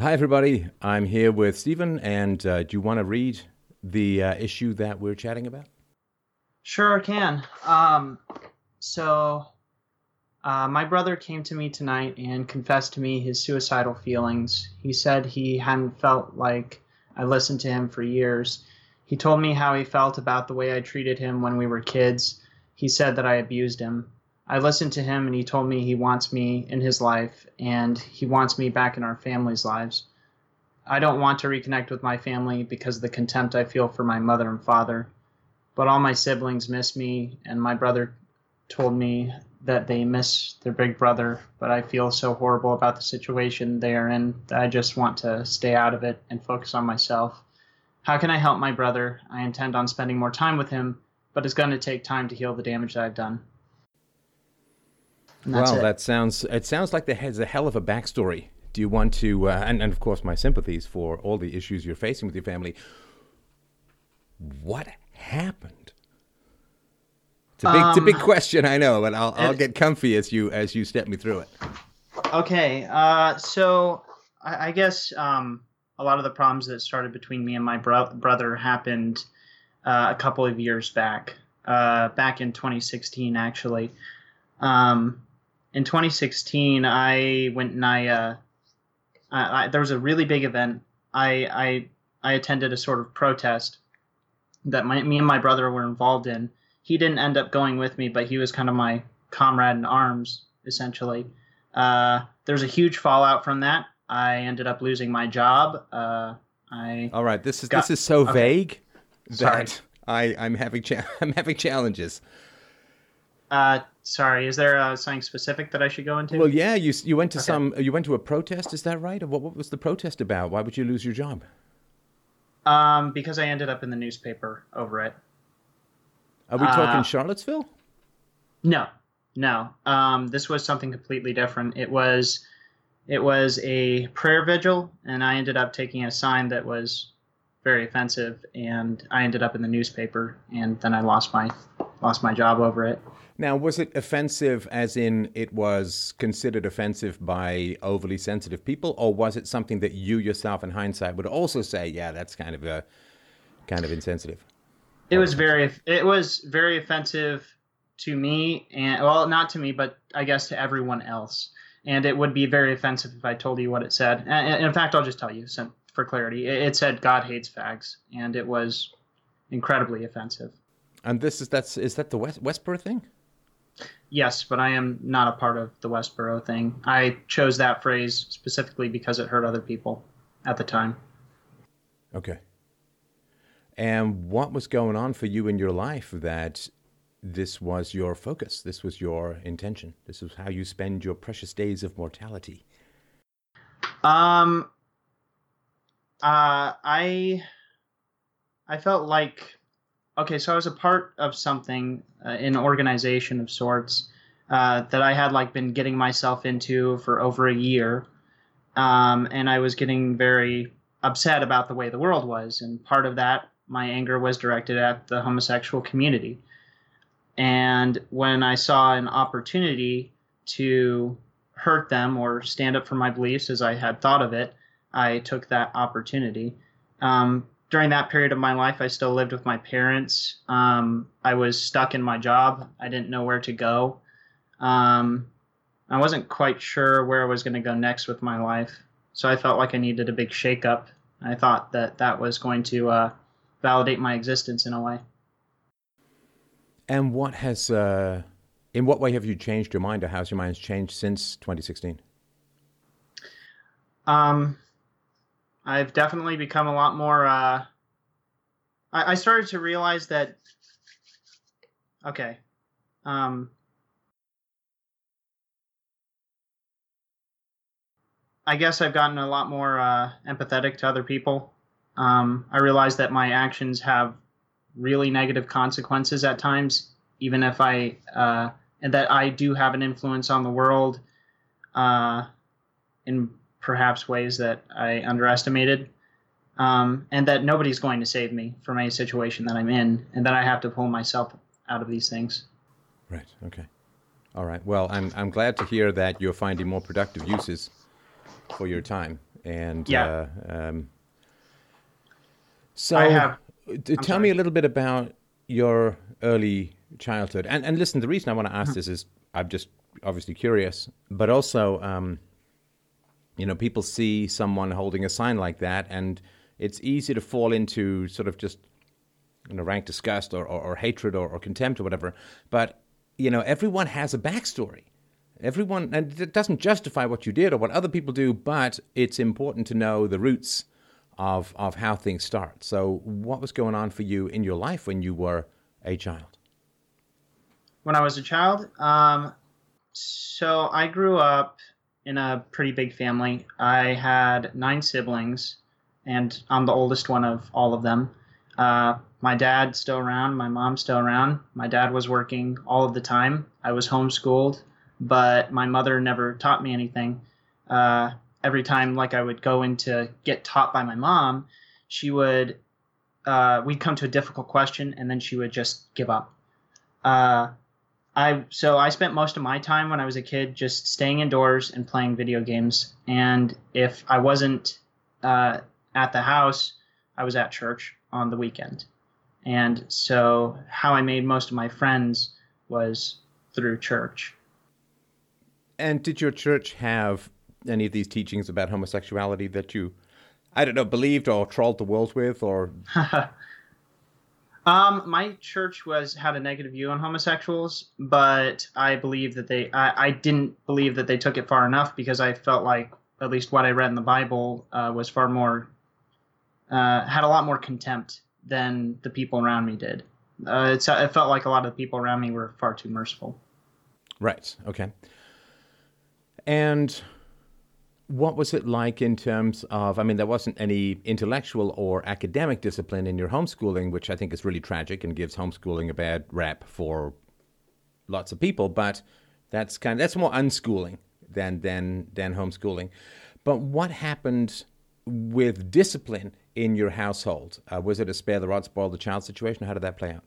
Hi, everybody. I'm here with Stephen, and uh, do you want to read the uh, issue that we're chatting about? Sure, I can. Um, so, uh, my brother came to me tonight and confessed to me his suicidal feelings. He said he hadn't felt like I listened to him for years. He told me how he felt about the way I treated him when we were kids. He said that I abused him. I listened to him and he told me he wants me in his life and he wants me back in our family's lives. I don't want to reconnect with my family because of the contempt I feel for my mother and father. But all my siblings miss me, and my brother told me that they miss their big brother. But I feel so horrible about the situation they are in that I just want to stay out of it and focus on myself. How can I help my brother? I intend on spending more time with him, but it's going to take time to heal the damage that I've done. Well, it. that sounds it sounds like there has a hell of a backstory. Do you want to, uh, and, and of course, my sympathies for all the issues you're facing with your family. What happened? It's a big, um, it's a big um, question, I know, but I'll, I'll get comfy as you as you step me through it. Okay, uh, so I, I guess um, a lot of the problems that started between me and my bro- brother happened uh, a couple of years back, uh, back in 2016, actually. Um, in 2016, I went and I, uh, I, I, there was a really big event. I, I, I attended a sort of protest that my, me and my brother were involved in. He didn't end up going with me, but he was kind of my comrade in arms, essentially. Uh, there's a huge fallout from that. I ended up losing my job. Uh, I all right. This is got, this is so okay. vague that Sorry. I I'm having cha- I'm having challenges. Uh, sorry. Is there uh, something specific that I should go into? Well, yeah. You you went to okay. some you went to a protest. Is that right? What what was the protest about? Why would you lose your job? Um, because I ended up in the newspaper over it. Are we talking uh, Charlottesville? No, no. Um, this was something completely different. It was it was a prayer vigil, and I ended up taking a sign that was very offensive, and I ended up in the newspaper, and then I lost my lost my job over it. Now, was it offensive as in it was considered offensive by overly sensitive people, or was it something that you yourself, in hindsight, would also say, yeah, that's kind of a kind of insensitive? It was very it was very offensive to me, and well, not to me, but I guess to everyone else. And it would be very offensive if I told you what it said. And in fact, I'll just tell you for clarity. It said "God hates fags," and it was incredibly offensive. And this is that's is that the West Westboro thing? Yes, but I am not a part of the Westboro thing. I chose that phrase specifically because it hurt other people at the time. Okay. And what was going on for you in your life that this was your focus? This was your intention? This was how you spend your precious days of mortality? Um, uh, I, I felt like okay, so I was a part of something, uh, an organization of sorts uh, that I had like been getting myself into for over a year, um, and I was getting very upset about the way the world was, and part of that, my anger was directed at the homosexual community, and when I saw an opportunity to hurt them or stand up for my beliefs as I had thought of it, I took that opportunity. Um, during that period of my life, I still lived with my parents. Um, I was stuck in my job. I didn't know where to go. Um, I wasn't quite sure where I was going to go next with my life. So I felt like I needed a big shakeup. I thought that that was going to uh, validate my existence in a way. And what has, uh, in what way have you changed your mind, or how's your mind changed since 2016? Um, I've definitely become a lot more. Uh, I, I started to realize that. Okay. Um, I guess I've gotten a lot more uh, empathetic to other people. Um, I realize that my actions have really negative consequences at times, even if I uh, and that I do have an influence on the world uh, in perhaps ways that I underestimated, um, and that nobody's going to save me from any situation that I'm in, and that I have to pull myself out of these things. Right. Okay. All right. Well, I'm I'm glad to hear that you're finding more productive uses for your time and Yeah. uh, um, so I have- t- tell me a little bit about your early childhood. And and listen, the reason I want to Mm-hmm. ask this is I'm just obviously curious, but also, um, you know, people see someone holding a sign like that, and it's easy to fall into sort of just you know rank disgust or, or, or hatred or, or contempt or whatever. But you know, everyone has a backstory. Everyone, and it doesn't justify what you did or what other people do, but it's important to know the roots of of how things start. So, what was going on for you in your life when you were a child? when I was a child. Um, so I grew up in a pretty big family. I had nine siblings, and I'm the oldest one of all of them. Uh, my dad's still around. My mom's still around. My dad was working all of the time. I was homeschooled, but my mother never taught me anything. Uh, every time, like I would go in to get taught by my mom, she would. Uh, we'd come to a difficult question, and then she would just give up. I so I spent most of my time when I was a kid just staying indoors and playing video games. And if I wasn't uh, at the house, I was at church on the weekend. And so how I made most of my friends was through church. And did your church have any of these teachings about homosexuality that you, I don't know, believed or trolled the world with, or Um, my church was had a negative view on homosexuals, but I believe that they I, I didn't believe that they took it far enough because I felt like at least what I read in the Bible uh, was far more uh, had a lot more contempt than the people around me did. Uh, it felt like a lot of the people around me were far too merciful. Right. Okay. And what was it like in terms of? I mean, there wasn't any intellectual or academic discipline in your homeschooling, which I think is really tragic and gives homeschooling a bad rap for lots of people. But that's kind of that's more unschooling than than than homeschooling. But what happened with discipline in your household? Uh, was it a spare the rod, spoil the child situation? How did that play out?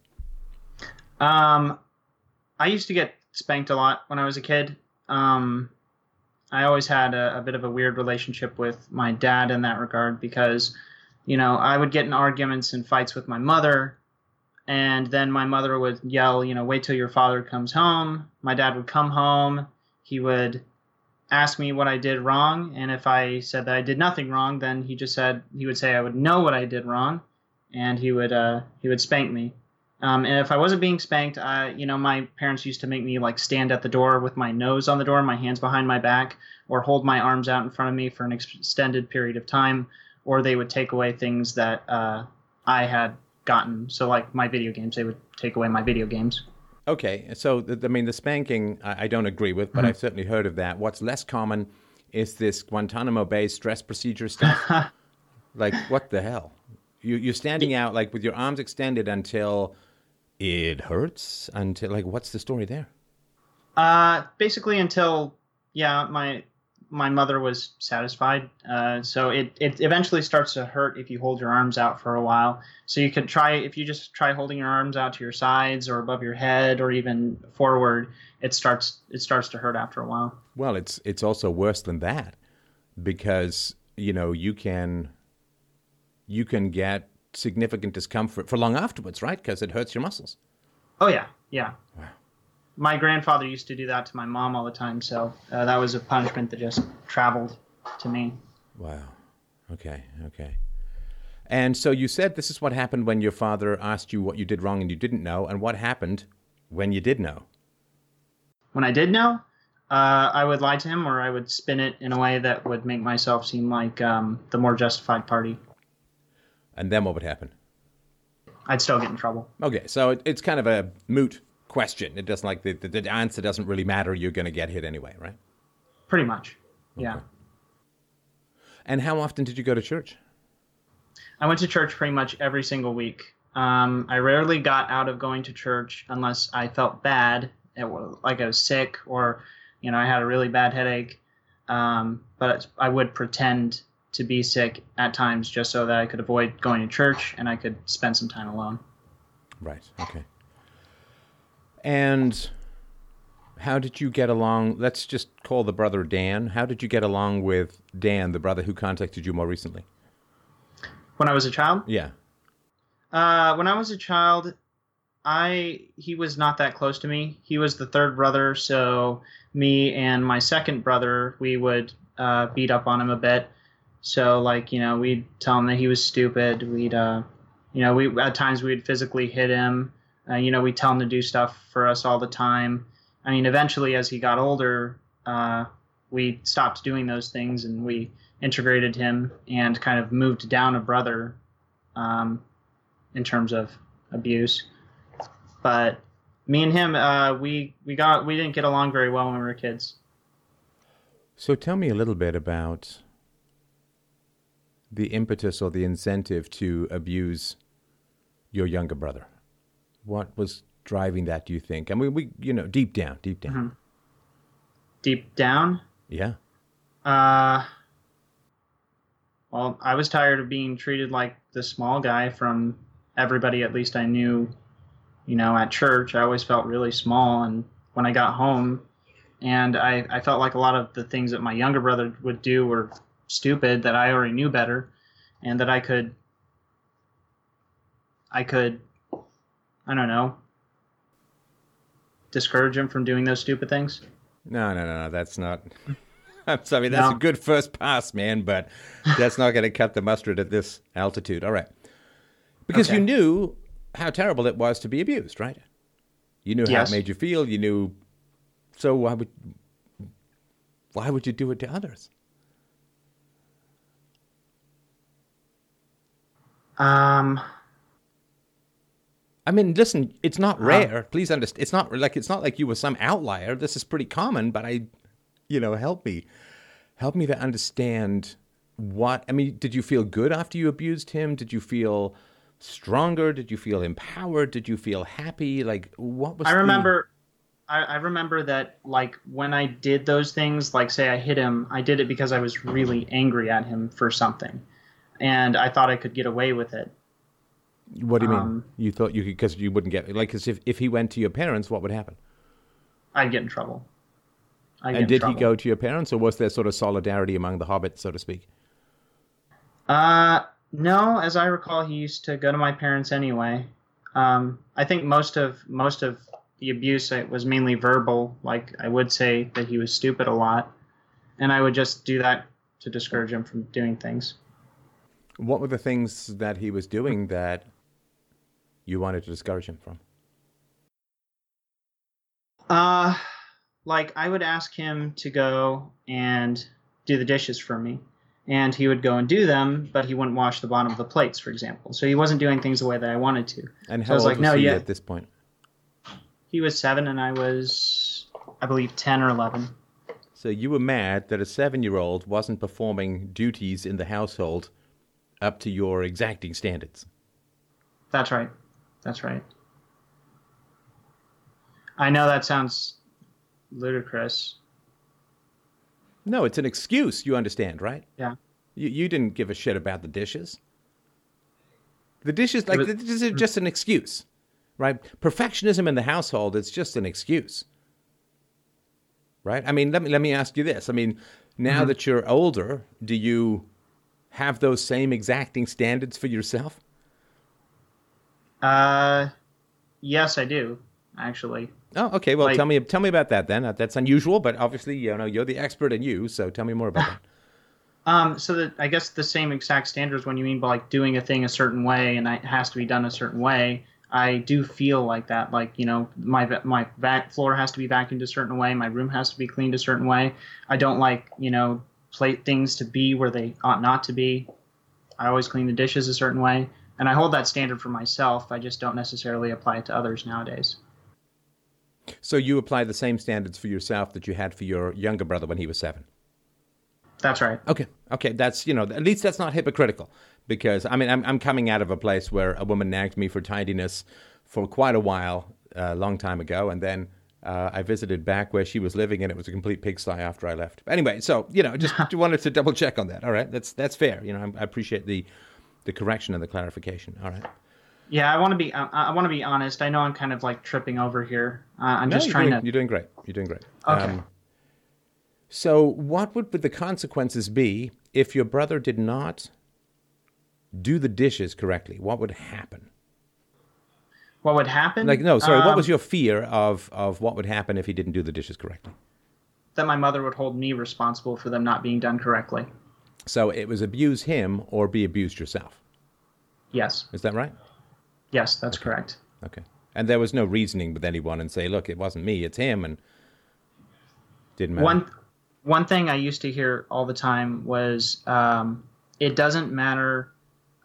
Um, I used to get spanked a lot when I was a kid. Um, I always had a, a bit of a weird relationship with my dad in that regard because, you know, I would get in arguments and fights with my mother, and then my mother would yell, you know, wait till your father comes home. My dad would come home. He would ask me what I did wrong, and if I said that I did nothing wrong, then he just said he would say I would know what I did wrong, and he would uh, he would spank me. Um, and if I wasn't being spanked, uh, you know, my parents used to make me like stand at the door with my nose on the door, my hands behind my back, or hold my arms out in front of me for an extended period of time, or they would take away things that uh, I had gotten. So, like my video games, they would take away my video games. Okay, so I mean, the spanking I, don't agree with, but I've certainly heard of that. What's less common is this Guantanamo Bay stress procedure stuff. like, what the hell? You, you're standing out like with your arms extended until it hurts. Until like, what's the story there? Uh, basically, until yeah, my my mother was satisfied. Uh, so it, it eventually starts to hurt if you hold your arms out for a while. So you could try if you just try holding your arms out to your sides or above your head or even forward. It starts it starts to hurt after a while. Well, it's it's also worse than that because you know you can you can get significant discomfort for long afterwards, right? Because it hurts your muscles. Oh yeah, yeah. Wow. My grandfather used to do that to my mom all the time. So uh, that was a punishment that just traveled to me. Wow. Okay. Okay. And so you said this is what happened when your father asked you what you did wrong and you didn't know, and what happened when you did know. When I did know, uh, I would lie to him or I would spin it in a way that would make myself seem like um, the more justified party. And then what would happen? I'd still get in trouble. Okay, so it, it's kind of a moot question. It doesn't like the, the, the answer doesn't really matter. You're going to get hit anyway, right? Pretty much. Yeah. And how often did you go to church? I went to church pretty much every single week. Um, I rarely got out of going to church unless I felt bad, it was, like I was sick or, you know, I had a really bad headache. Um, but I would pretend to be sick at times just so that I could avoid going to church and I could spend some time alone. Right. Okay. And How did you get along? Let's just call the brother Dan. How did you get along with Dan, the brother who contacted you more recently? When I was a child? Yeah. Uh, when I was a child, I he was not that close to me. He was the third brother, so me and my second brother we would uh, beat up on him a bit. So like you know we'd tell him that he was stupid. We'd uh, you know we at times we'd physically hit him. Uh, you know we'd tell him to do stuff for us all the time. I mean eventually as he got older, uh, we stopped doing those things and we integrated him and kind of moved down a brother um, in terms of abuse. But me and him, uh, we we got we didn't get along very well when we were kids. So tell me a little bit about the impetus or the incentive to abuse your younger brother. What was driving that? Do you think? I mean, we you know deep down, deep down. Mm-hmm. Deep down. Yeah. Uh. Well, I was tired of being treated like the small guy from everybody. At least I knew you know, at church, I always felt really small. And when I got home, and I, I felt like a lot of the things that my younger brother would do were stupid that I already knew better, and that I could, I could, I don't know, discourage him from doing those stupid things. No, no, no, no. That's not. I'm sorry. That's no. a good first pass, man, but that's not going to cut the mustard at this altitude. All right. Because okay. you knew how terrible it was to be abused, right? You knew yes. how it made you feel. You knew. So why would why would you do it to others? Um. I mean, listen, it's not uh-huh. rare. Please understand. It's not like it's not like you were some outlier. This is pretty common. But I, you know, help me, help me to understand what. I mean, did you feel good after you abused him? Did you feel stronger? Did you feel empowered? Did you feel happy? Like what was? I remember. The... I remember that like when I did those things, like say I hit him, I did it because I was really angry at him for something, and I thought I could get away with it. What do you um, mean? You thought you could because you wouldn't get like because if if he went to your parents, what would happen? I'd get in trouble. I'd and did he go to your parents, or was there sort of solidarity among the hobbits, so to speak? Uh, no, as I recall, he used to go to my parents anyway. Um, I think most of most of the abuse was mainly verbal. Like I would say that he was stupid a lot, and I would just do that to discourage him from doing things. What were the things that he was doing that you wanted to discourage him from? Uh, like I would ask him to go and do the dishes for me and he would go and do them, but he wouldn't wash the bottom of the plates, for example. So he wasn't doing things the way that I wanted to. And how so I was like, was no, he yeah. at this point? He was seven, and I was, I believe, ten or eleven. So you were mad that a seven-year-old wasn't performing duties in the household up to your exacting standards. That's right. That's right. I know that sounds ludicrous, no, it's an excuse. You understand, right? Yeah. You you didn't give a shit about the dishes. The dishes, like, was, this is just an excuse, right? Perfectionism in the household is just an excuse, right? I mean, let me let me ask you this. I mean, now mm-hmm. that you're older, do you have those same exacting standards for yourself? Uh, yes, I do. Actually, Oh, okay. Well, like, tell me tell me about that then. That's unusual, but obviously, you know, you're the expert in you, so tell me more about that. Um, so that I guess the same exact standards when you mean by like doing a thing a certain way and it has to be done a certain way. I do feel like that. Like you know, my my back floor has to be vacuumed a certain way. My room has to be cleaned a certain way. I don't like you know plate things to be where they ought not to be. I always clean the dishes a certain way, and I hold that standard for myself. I just don't necessarily apply it to others nowadays. So you apply the same standards for yourself that you had for your younger brother when he was seven. That's right. Okay. Okay. That's you know at least that's not hypocritical because I mean I'm I'm coming out of a place where a woman nagged me for tidiness for quite a while a uh, long time ago, and then. Uh, I visited back where she was living, and it was a complete pigsty after I left. Anyway, so you know, just wanted to double check on that. All right, that's that's fair. You know, I, I appreciate the the correction and the clarification. All right. Yeah, I want to be. I, I want to be honest. I know I'm kind of like tripping over here. Uh, I'm No, just trying doing, to. You're doing great. You're doing great. Um, Okay. so, what would the consequences be if your brother did not do the dishes correctly? What would happen? What would happen? Like, no, sorry. what Um, was your fear of of what would happen if he didn't do the dishes correctly? that my mother would hold me responsible for them not being done correctly. So it was abuse him or be abused yourself. Yes. Is that right? Yes, that's correct. Okay. And there was no reasoning with anyone and say, look, it wasn't me, it's him, and didn't matter. One one thing I used to hear all the time was um, it doesn't matter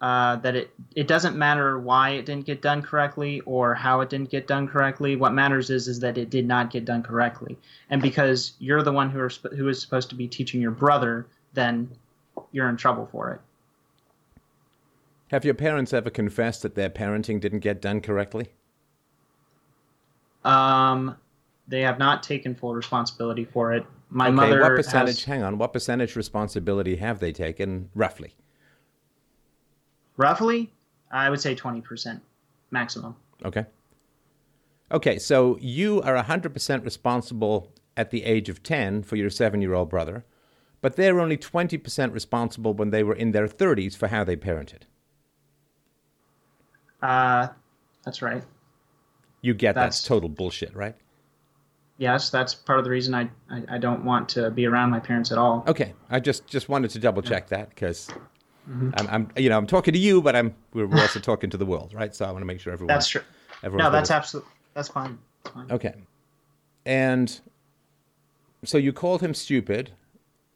uh, that it it doesn't matter why it didn't get done correctly or how it didn't get done correctly. What matters is is that it did not get done correctly, and because you're the one who are who is supposed to be teaching your brother, then you're in trouble for it. Have your parents ever confessed that their parenting didn't get done correctly? Um, they have not taken full responsibility for it. My okay, mother what percentage, has, hang on, what percentage responsibility have they taken, roughly? Roughly, I would say twenty percent maximum. Okay. Okay, so you are 100% responsible at the age of 10 for your seven year old brother, but they're only 20% responsible when they were in their 30s for how they parented. Uh, that's right. You get That's- that's total bullshit, right? Yes, that's part of the reason I, I, I don't want to be around my parents at all. Okay, I just just wanted to double check that because I'm, I'm you know I'm talking to you, but I'm we're we're also talking to the world, right? So I want to make sure everyone. That's true. everyone's No, that's absolutely that's fine. That's fine. okay. And so you called him stupid.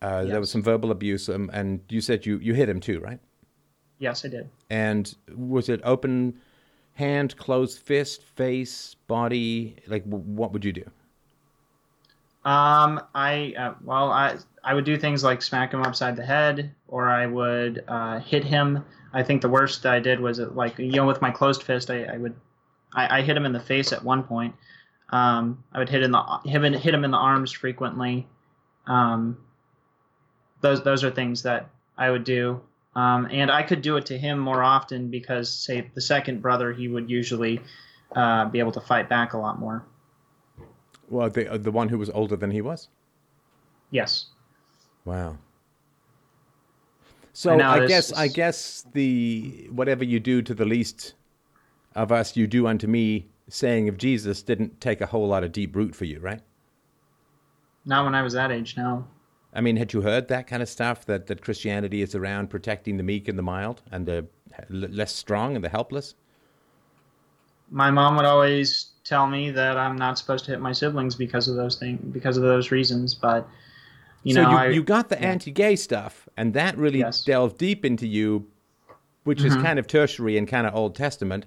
Uh, There was some verbal abuse, um, and you said you you hit him too, right? Yes, I did. And was it open hand, closed fist, face, body? Like, w- what would you do? Um, I uh, well, I I would do things like smack him upside the head, or I would uh, hit him. I think the worst I did was uh, like you know with my closed fist, I, I would I, I hit him in the face at one point. Um, I would hit in the him in, hit him in the arms frequently. Um, those those are things that I would do. Um, and I could do it to him more often because, say, the second brother, he would usually uh, be able to fight back a lot more. Well, the uh, the one who was older than he was. Yes. Wow. So I guess I guess the whatever you do to the least of us, you do unto me, saying of Jesus didn't take a whole lot of deep root for you, right? Not when I was that age, no. I mean, had you heard that kind of stuff that, that Christianity is around protecting the meek and the mild and the less strong and the helpless? My mom would always tell me that I'm not supposed to hit my siblings because of those things, because of those reasons. But you so know, you, I, you got the yeah. anti-gay stuff, and that really Yes. delved deep into you, which is kind of tertiary and kind of Old Testament.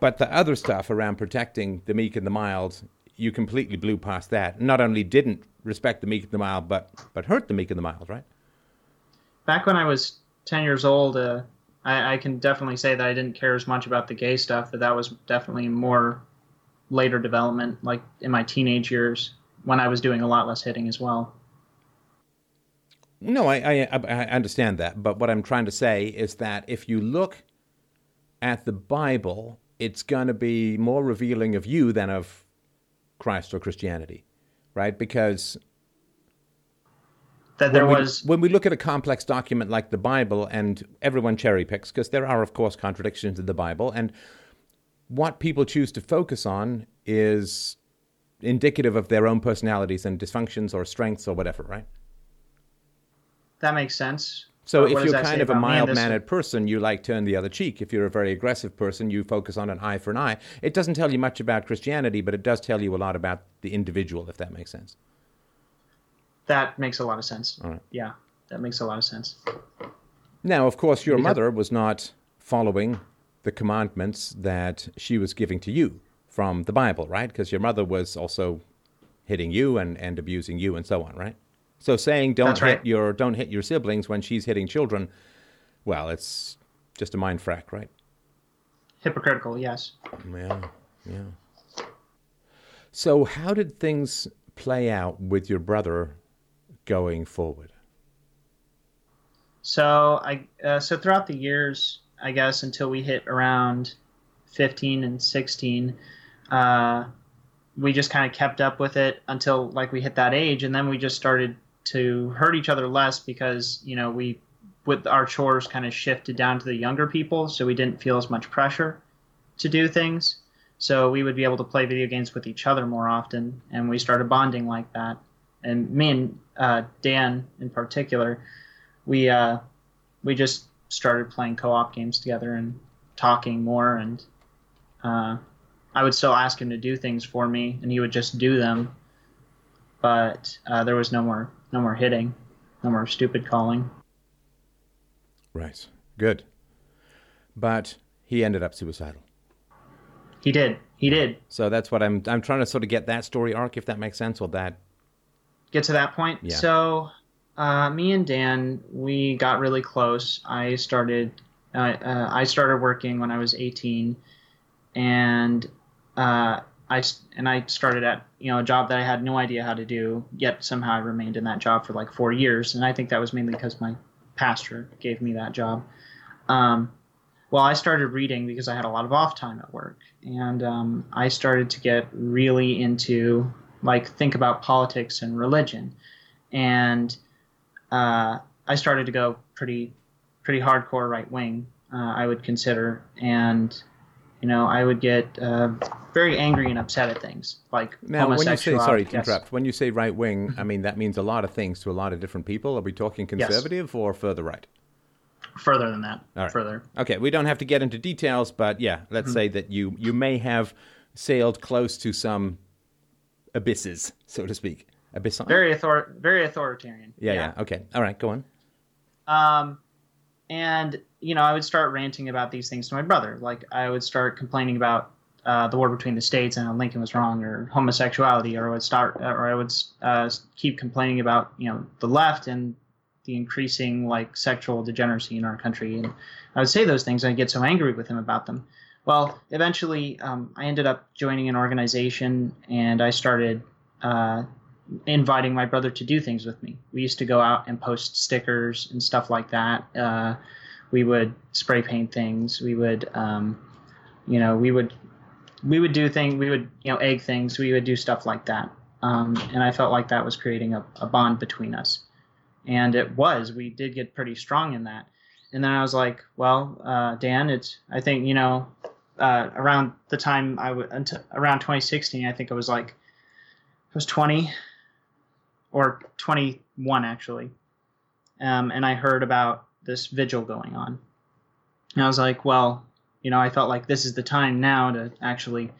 But the other stuff around protecting the meek and the mild, you completely blew past that. Not only didn't respect the meek and the mild, but but hurt the meek and the mild, right? back when I was 10 years old, uh, I, I can definitely say that I didn't care as much about the gay stuff. That that was definitely more later development, like in my teenage years when I was doing a lot less hitting as well. No, I, I I understand that, but what I'm trying to say is that if you look at the Bible, it's going to be more revealing of you than of Christ or Christianity, right? Because That there when we, was when we look at a complex document like the Bible, and everyone cherry picks because there are, of course, contradictions in the Bible, and what people choose to focus on is indicative of their own personalities and dysfunctions or strengths or whatever, right? that makes sense. So But if you're kind of a about me in mild this- mannered person, you like turn the other cheek. If you're a very aggressive person, you focus on an eye for an eye. It doesn't tell you much about Christianity, but it does tell you a lot about the individual, if that makes sense. That makes a lot of sense. Right. Yeah, that makes a lot of sense. Now, of course, your Because- mother was not following the commandments that she was giving to you from the Bible, right? Because your mother was also hitting you and, and abusing you and so on, right? So saying don't That's hit your don't hit your siblings when she's hitting children, well, it's just a mind frack, right? Hypocritical, yes. Yeah, yeah. So, how did things play out with your brother going forward? So I uh, so throughout the years, I guess until we hit around 15 and 16, uh, we just kind of kept up with it until like we hit that age, and then we just started to hurt each other less because you know we with our chores kind of shifted down to the younger people, so we didn't feel as much pressure to do things. So we would be able to play video games with each other more often, and we started bonding like that. And me and uh, Dan, in particular, we uh, we just started playing co-op games together and talking more. And uh, I would still ask him to do things for me, and he would just do them. But uh, there was no more no more hitting, no more stupid calling. Right. Good. But he ended up suicidal. He did. He did. So that's what I'm I'm trying to sort of get that story arc, if that makes sense, or that. Get to that point. Yeah. So, uh, me and Dan, we got really close. I started. Uh, uh, I started working when I was 18, and uh, I and I started at you know a job that I had no idea how to do. Yet somehow I remained in that job for like four years, and I think that was mainly because my pastor gave me that job. Um, well, I started reading because I had a lot of off time at work, and um, I started to get really into like think about politics and religion, and uh, I started to go pretty pretty hardcore right wing. Uh, I would consider, and you know, I would get uh, very angry and upset at things like Now, when you say sorry to Yes. interrupt, when you say right wing, I mean that means a lot of things to a lot of different people. Are we talking Yes. conservative or further right? Further than that, All right. further. Okay, we don't have to get into details, but yeah, Mm-hmm. let's say that you you may have sailed close to some abysses, so to speak. Abyss. Very author- very authoritarian. yeah, yeah, Okay. All right. Go on. Um, and you know, I would start ranting about these things to my brother. Like I would start complaining about uh, the war between the states and Lincoln was wrong, or homosexuality, or I would start, or I would uh, keep complaining about you know the left and the increasing like sexual degeneracy in our country. And I would say those things, and I'd get so angry with him about them. Well, eventually, um, I ended up joining an organization, and I started. Uh, inviting my brother to do things with me. We used to go out and post stickers and stuff like that. Uh, we would spray paint things. We would, um, you know, we would we would do things. We would, you know, egg things. We would do stuff like that. Um, and I felt like that was creating a, a bond between us. And it was. We did get pretty strong in that. And then I was like, well, uh, Dan, it's. I think you know, uh, around the time I would until around 2016, I think I was like, I was 20 or 21 actually. Um, and I heard about this vigil going on. And I was like, well, you know, I felt like this is the time now to actually,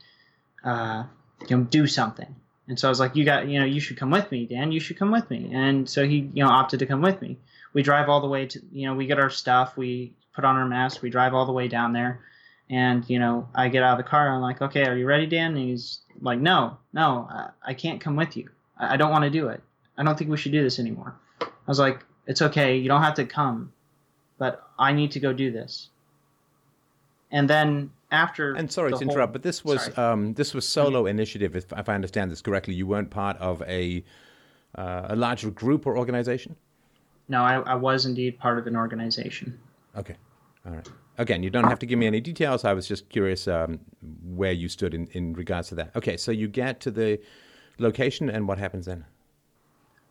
uh, you know, do something. And so I was like, you got, you know, you should come with me, Dan. You should come with me. And so he, you know, opted to come with me. We drive all the way to, you know, we get our stuff, we put on our masks, we drive all the way down there. And, you know, I get out of the car. I'm like, okay, are you ready, Dan? And he's like, no, no, I, I can't come with you. I, I don't want to do it. I don't think we should do this anymore. I was like, it's okay. You don't have to come, but I need to go do this. And then after. And sorry to whole- interrupt, but this was um, this was solo initiative. If, if I understand this correctly, you weren't part of a uh, a larger group or organization. No, I, I was indeed part of an organization. Okay. All right. Again, you don't have to give me any details. I was just curious um, where you stood in, in regards to that. Okay, so you get to the location, and what happens then?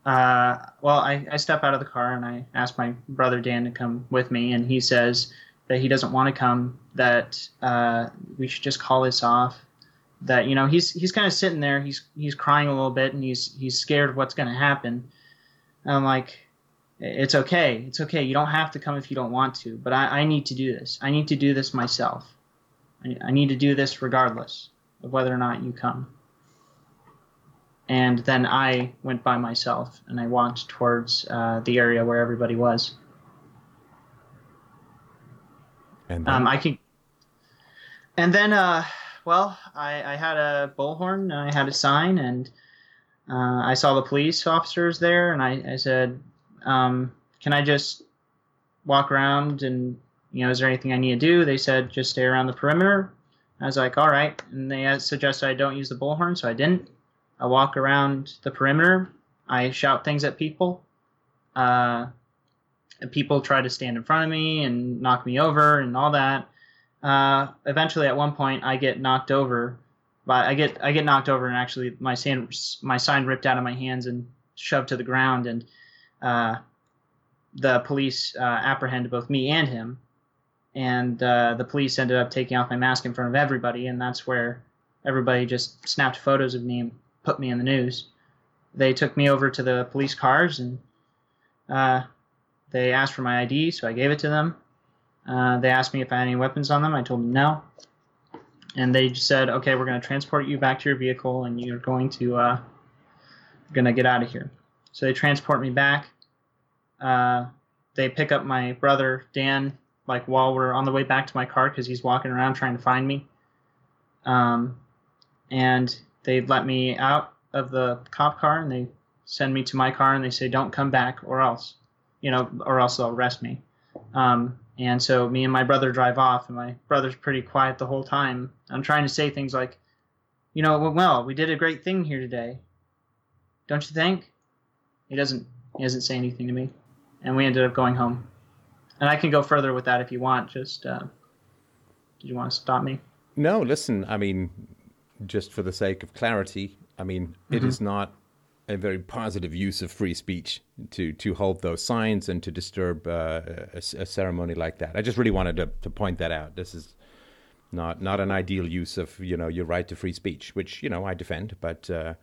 Uh, well, I, I step out of the car and I ask my brother Dan to come with me, and he says that he doesn't want to come. That uh, we should just call this off. That you know he's he's kind of sitting there. He's he's crying a little bit, and he's he's scared of what's going to happen. And I'm like, it's okay, it's okay. You don't have to come if you don't want to, but I, I need to do this. I need to do this myself. I, I need to do this regardless of whether or not you come and then I went by myself and I walked towards uh, the area where everybody was. And then, Um, I could, and then, uh, well, I, I had a bullhorn and I had a sign, and uh, I saw the police officers there, and I, I said, um, "Can I just walk around and you know, is there anything I need to do?" They said, "Just stay around the perimeter." I was like, "All right," and they suggested I don't use the bullhorn, so I didn't. I walk around the perimeter. I shout things at people. Uh, people try to stand in front of me and knock me over and all that. uh, eventually, at one point, I get knocked over. But I get I get knocked over, and actually, my sign my sign ripped out of my hands and shoved to the ground, and uh, the police uh, apprehended both me and him. And uh, the police ended up taking off my mask in front of everybody, and that's where everybody just snapped photos of me and put me in the news. They took me over to the police cars and uh, they asked for my ID, so I gave it to them. Uh, they asked me if I had any weapons on them. I told them no. And they said, "Okay, we're going to transport you back to your vehicle, and you're going to uh, going to get out of here." So they transport me back. Uh, they pick up my brother Dan, like while we're on the way back to my car, because he's walking around trying to find me. Um, and they let me out of the cop car, and they send me to my car, and they say, "Don't come back, or else." you know, or else they'll arrest me. Um, and so me and my brother drive off, and my brother's pretty quiet the whole time. I'm trying to say things like, you know, well, we did a great thing here today, don't you think? He doesn't. He doesn't say anything to me, and we ended up going home. And I can go further with that if you want. Just, uh, did you want to stop me? No, listen. I mean, just for the sake of clarity, I mean, mm-hmm. it is not a very positive use of free speech to to hold those signs and to disturb uh, a, a, ceremony like that. I just really wanted to, to point that out. This is not not an ideal use of you know your right to free speech, which you know I defend, but uh,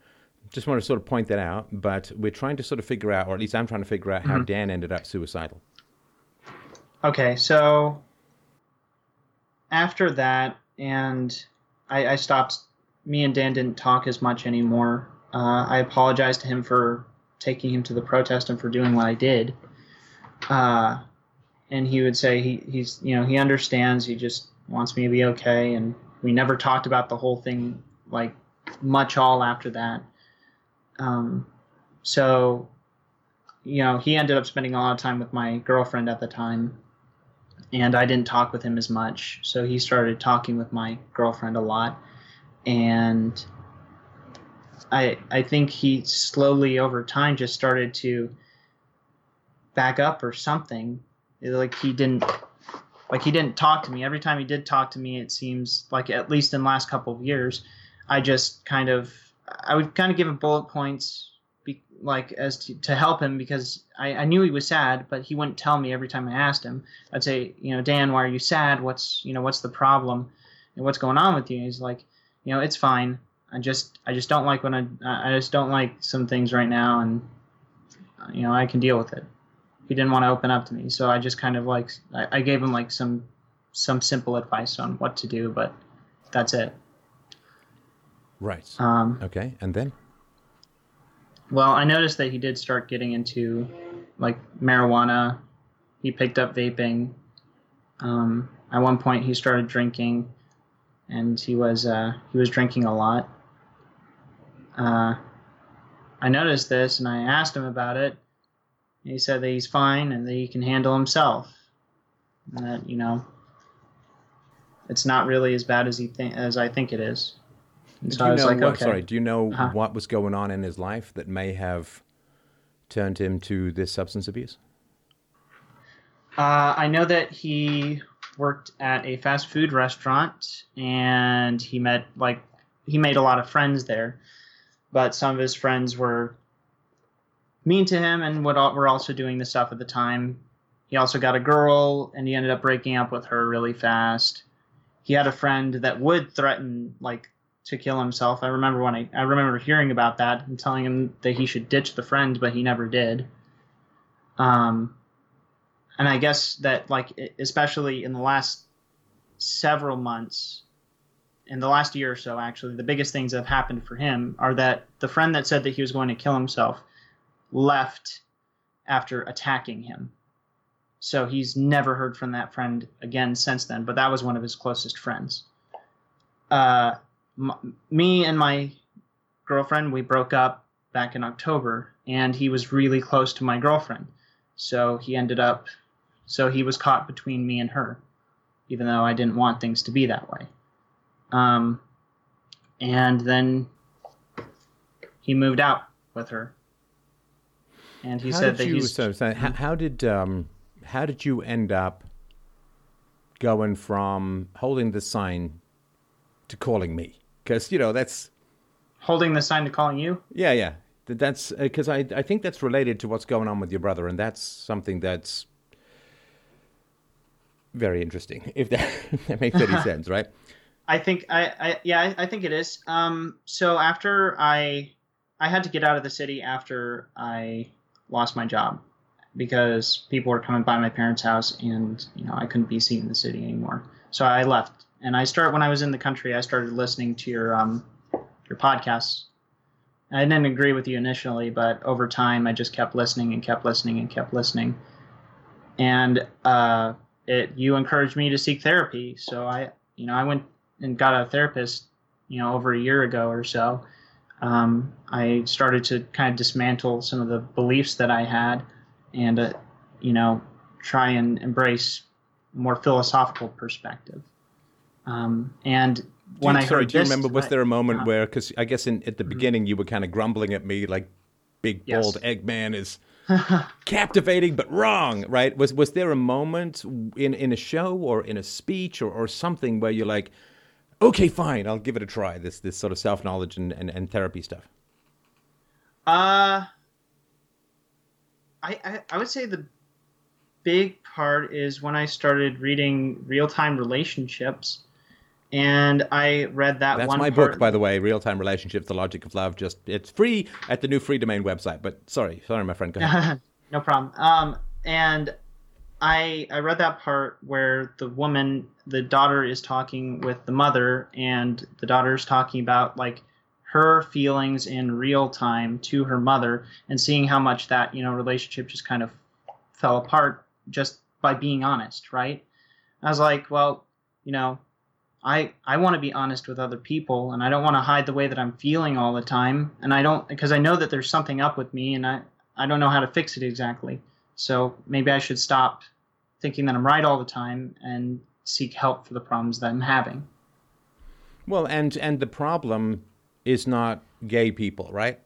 just want to sort of point that out. But we're trying to sort of figure out, or at least I'm trying to figure out how mm-hmm. Dan ended up suicidal. Okay, so after that, and I, I stopped. Me and Dan didn't talk as much anymore uh, I apologized to him for taking him to the protest and for doing what I did. Uh, and he would say he, he's you know he understands. He just wants me to be okay. And we never talked about the whole thing like much all after that. Um, so you know he ended up spending a lot of time with my girlfriend at the time and I didn't talk with him as much. So he started talking with my girlfriend a lot, and I I think he slowly over time just started to back up or something. Like he didn't like he didn't talk to me. Every time he did talk to me, it seems like at least in the last couple of years, I just kind of I would kind of give him bullet points be, like as to, to help him because I, I knew he was sad, but he wouldn't tell me every time I asked him. I'd say, you know, Dan, why are you sad? What's you know what's the problem? And what's going on with you? And he's like, you know, it's fine. I just I just don't like when I I just don't like some things right now, and you know I can deal with it. He didn't want to open up to me, so I just kind of like I, I gave him like some some simple advice on what to do, but that's it. Right. Um, okay, and then? Well, I noticed that he did start getting into like marijuana. He picked up vaping. Um, at one point, he started drinking, and he was uh, he was drinking a lot uh, I noticed this and I asked him about it. He said that he's fine and that he can handle himself. And that you know, it's not really as bad as he think as I think it is. And so I was like, what, okay. Sorry, do you know uh-huh. what was going on in his life that may have turned him to this substance abuse? Uh, I know that he worked at a fast food restaurant and he met like he made a lot of friends there but some of his friends were mean to him and would, were also doing the stuff at the time. He also got a girl, and he ended up breaking up with her really fast. He had a friend that would threaten, like, to kill himself. I remember when I, I remember hearing about that and telling him that he should ditch the friend, but he never did. Um, and I guess that, like, especially in the last several months, in the last year or so, actually, the biggest things that have happened for him are that the friend that said that he was going to kill himself left after attacking him. So he's never heard from that friend again since then, but that was one of his closest friends. Uh, m- me and my girlfriend, we broke up back in October, and he was really close to my girlfriend. So he ended up, so he was caught between me and her, even though I didn't want things to be that way. Um, and then he moved out with her. And he how said that you, he's. So, so how, how, did um, how did you end up going from holding the sign to calling me? Because you know that's holding the sign to calling you. Yeah, yeah. That's because uh, I I think that's related to what's going on with your brother, and that's something that's very interesting. If that, if that makes any sense, right? I think I, I yeah I, I think it is. Um, so after I I had to get out of the city after I lost my job because people were coming by my parents' house and you know I couldn't be seen in the city anymore. So I left and I started when I was in the country. I started listening to your um your podcasts. I didn't agree with you initially, but over time I just kept listening and kept listening and kept listening. And uh, it you encouraged me to seek therapy, so I you know I went and got a therapist, you know, over a year ago or so. Um, I started to kind of dismantle some of the beliefs that I had, and uh, you know, try and embrace more philosophical perspective. Um, and when you, I sorry, do you this, remember? Was I- there a moment uh, where? Because I guess in, at the beginning you were kind of grumbling at me, like big Yes. bald Eggman is captivating but wrong, right? Was was there a moment in in a show or in a speech or, or something where you're like, okay, fine, I'll give it a try. This this sort of self knowledge and, and, and therapy stuff. Uh, I, I I would say the big part is when I started reading real time relationships, and I read that That's my part. book, by the way, Real Time Relationships: The Logic of Love. Just it's free at the new Freedomain website. But sorry, sorry, my friend. Go ahead. no problem. Um, and I I read that part where the woman, the daughter, is talking with the mother, and the daughter is talking about like her feelings in real time to her mother, and seeing how much that you know relationship just kind of fell apart just by being honest, right? I was like, well, you know, I I want to be honest with other people, and I don't want to hide the way that I'm feeling all the time, and I don't because I know that there's something up with me, and I I don't know how to fix it exactly. So maybe I should stop thinking that I'm right all the time and seek help for the problems that I'm having. Well, and and the problem is not gay people, right?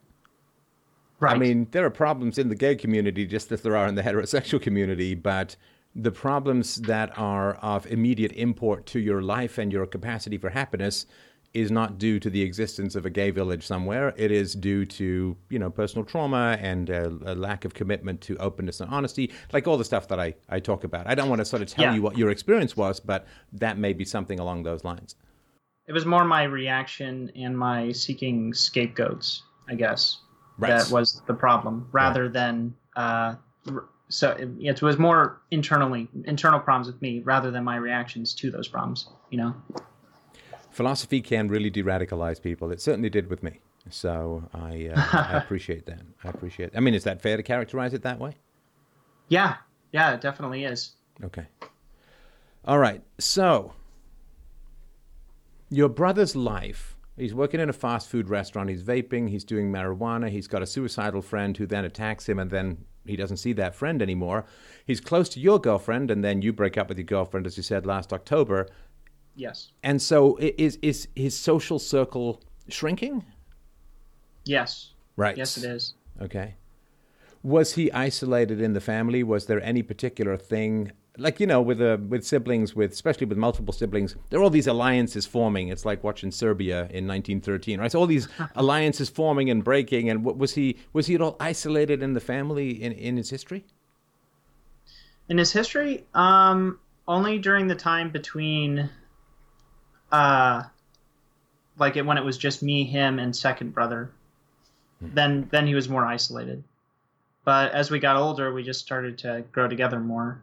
Right. I mean, there are problems in the gay community just as there are in the heterosexual community, but the problems that are of immediate import to your life and your capacity for happiness is not due to the existence of a gay village somewhere. It is due to, you know, personal trauma and a, a lack of commitment to openness and honesty, like all the stuff that I, I talk about. I don't want to sort of tell Yeah. you what your experience was, but that may be something along those lines. it was more my reaction and my seeking scapegoats, I guess. Right. That was the problem, rather than uh, r- so it, it was more internally internal problems with me rather than my reactions to those problems. You know. philosophy can really de-radicalize people. It certainly did with me. So I, uh, I appreciate that. I appreciate. I mean, is that fair to characterize it that way? Yeah. Yeah. It definitely is. Okay. All right. So your brother's life. He's working in a fast food restaurant. He's vaping. He's doing marijuana. He's got a suicidal friend who then attacks him, and then he doesn't see that friend anymore. He's close to your girlfriend, and then you break up with your girlfriend, as you said last October. Yes. And so, is is his social circle shrinking? Yes. Right. Yes, it is. Okay. Was he isolated in the family? Was there any particular thing, like you know, with uh, with siblings, with especially with multiple siblings, there are all these alliances forming. It's like watching Serbia in 1913, right? So all these alliances forming and breaking. And what was he? Was he at all isolated in the family in in his history? In his history, um, only during the time between, uh, like it, when it was just me, him, and second brother. Then, then he was more isolated. But as we got older, we just started to grow together more.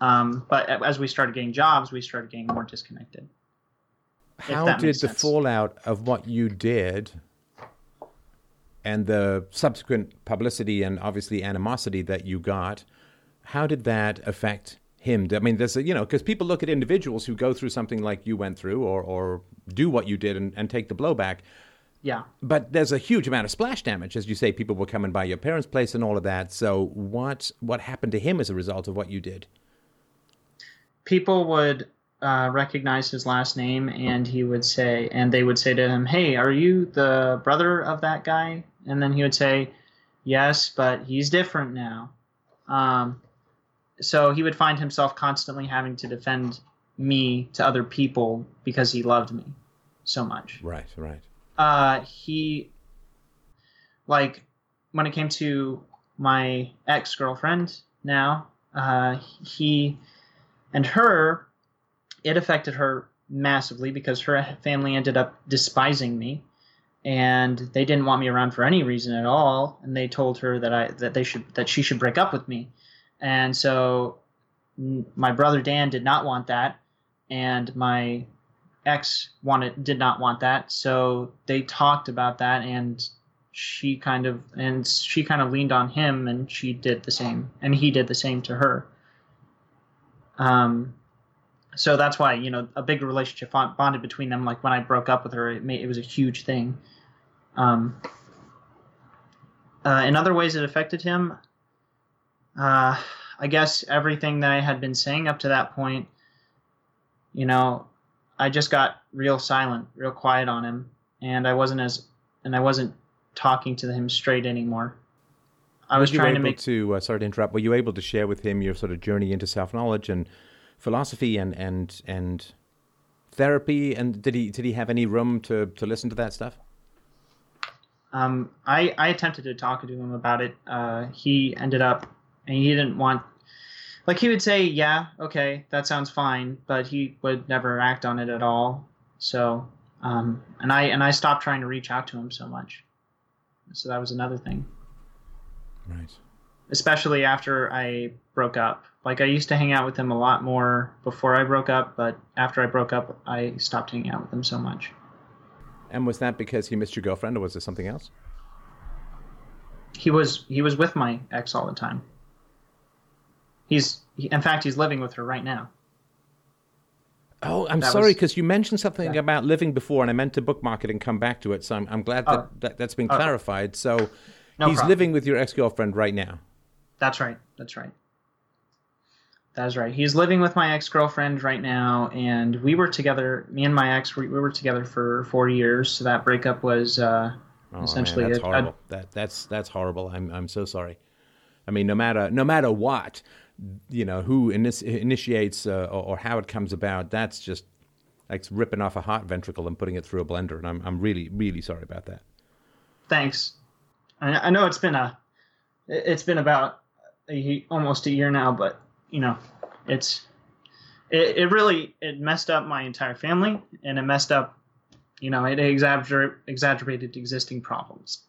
Um, but as we started getting jobs, we started getting more disconnected. How did the fallout of what you did and the subsequent publicity and obviously animosity that you got, how did that affect him? I mean, there's a, you know, because people look at individuals who go through something like you went through or, or do what you did and, and take the blowback. Yeah. But there's a huge amount of splash damage, as you say. People were coming by your parents' place and all of that. So what what happened to him as a result of what you did? People would uh, recognize his last name and he would say and they would say to him hey are you the brother of that guy and then he would say yes but he's different now um, so he would find himself constantly having to defend me to other people because he loved me so much. Right, right. Uh, he, like, when it came to my ex girlfriend now, uh, he and her, it affected her massively because her family ended up despising me. And they didn't want me around for any reason at all. And they told her that I that they should that she should break up with me. And so my brother Dan did not want that. And my ex wanted did not want that. So they talked about that and she kind of and she kind of leaned on him and she did the same. And he did the same to her um so that's why you know a big relationship bonded between them like when i broke up with her it made it was a huge thing. Um uh, in other ways it affected him. Uh i guess everything that i had been saying up to that point you know i just got real silent real quiet on him and i wasn't as and i wasn't talking to him straight anymore i was trying to make to uh, sorry to interrupt were you able to share with him your sort of journey into self-knowledge and philosophy and and and therapy and did he did he have any room to to listen to that stuff um, I, I attempted to talk to him about it. Uh, he ended up, and he didn't want, like he would say, yeah, okay, that sounds fine, but he would never act on it at all. So, um, and I and I stopped trying to reach out to him so much. So that was another thing. Right. Especially after I broke up. Like I used to hang out with him a lot more before I broke up, but after I broke up, I stopped hanging out with him so much. And was that because he missed your girlfriend, or was there something else? He was he was with my ex all the time. He's he, in fact he's living with her right now. Oh, I'm that sorry because you mentioned something yeah. about living before, and I meant to bookmark it and come back to it. So I'm, I'm glad that, oh. that has been oh. clarified. So no he's problem. living with your ex girlfriend right now. That's right. That's right. That's right. He's living with my ex girlfriend right now, and we were together. Me and my ex, we, we were together for four years. So that breakup was uh, oh, essentially man, that's a, horrible. A, that that's that's horrible. I'm I'm so sorry. I mean, no matter no matter what, you know, who initiates uh, or, or, how it comes about, that's just like ripping off a heart ventricle and putting it through a blender. And I'm I'm really really sorry about that. Thanks. I, I know it's been a it's been about a, almost a year now, but you know, it's it, it really it messed up my entire family and it messed up you know it exagger- exaggerated existing problems.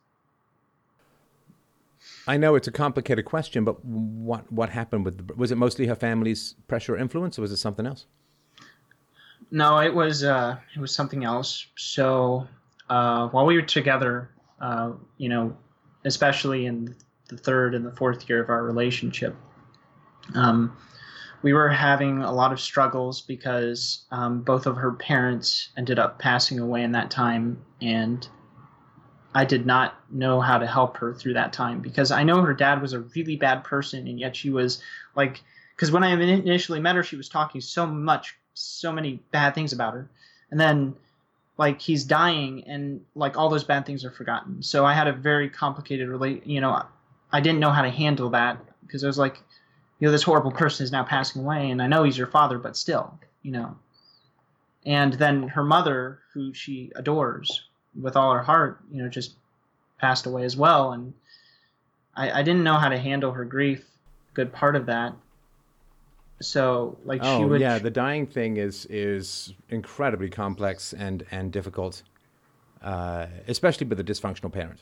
I know it's a complicated question but what what happened with the, was it mostly her family's pressure or influence or was it something else? No it was uh it was something else. So uh while we were together uh you know especially in the third and the fourth year of our relationship um, we were having a lot of struggles because um, both of her parents ended up passing away in that time, and I did not know how to help her through that time because I know her dad was a really bad person, and yet she was like, because when I initially met her, she was talking so much, so many bad things about her, and then like he's dying and like all those bad things are forgotten so i had a very complicated relate you know i didn't know how to handle that because i was like you know, this horrible person is now passing away, and I know he's your father, but still, you know. And then her mother, who she adores with all her heart, you know, just passed away as well. And I, I didn't know how to handle her grief. Good part of that. So, like, oh, she would. yeah, the dying thing is is incredibly complex and and difficult, uh, especially with a dysfunctional parent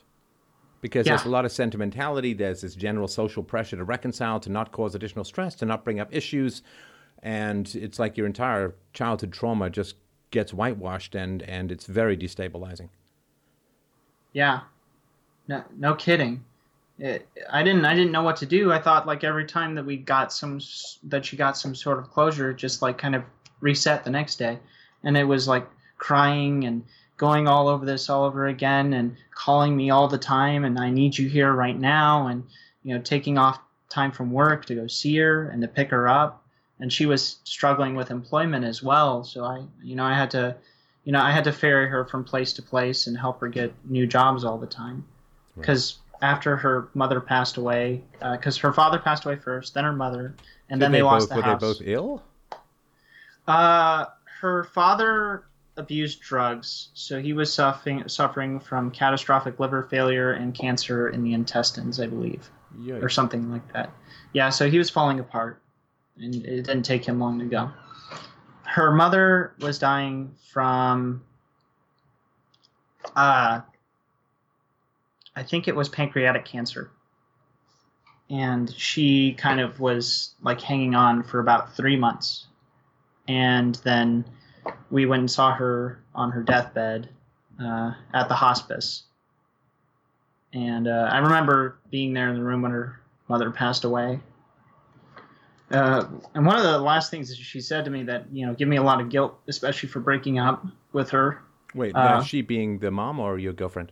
because yeah. there's a lot of sentimentality. There's this general social pressure to reconcile, to not cause additional stress, to not bring up issues, and it's like your entire childhood trauma just gets whitewashed, and and it's very destabilizing. Yeah, no, no kidding. It, I didn't I didn't know what to do. I thought like every time that we got some that she got some sort of closure, just like kind of reset the next day, and it was like crying and going all over this all over again and calling me all the time and I need you here right now and you know taking off time from work to go see her and to pick her up and she was struggling with employment as well so I you know I had to you know I had to ferry her from place to place and help her get new jobs all the time because. After her mother passed away because uh, her father passed away first then her mother and then they, they lost both, the were house. they both ill Uh, her father abused drugs, so he was suffering suffering from catastrophic liver failure and cancer in the intestines, I believe, Yikes. or something like that. Yeah, so he was falling apart, and it didn't take him long to go. Her mother was dying from, uh, I think it was pancreatic cancer, and she kind of was like hanging on for about three months, and then we went and saw her on her deathbed uh, at the hospice. And uh, I remember being there in the room when her mother passed away. Uh, and one of the last things that she said to me that you know give me a lot of guilt, especially for breaking up with her. Wait, Uh, uh, she being the mom or your girlfriend?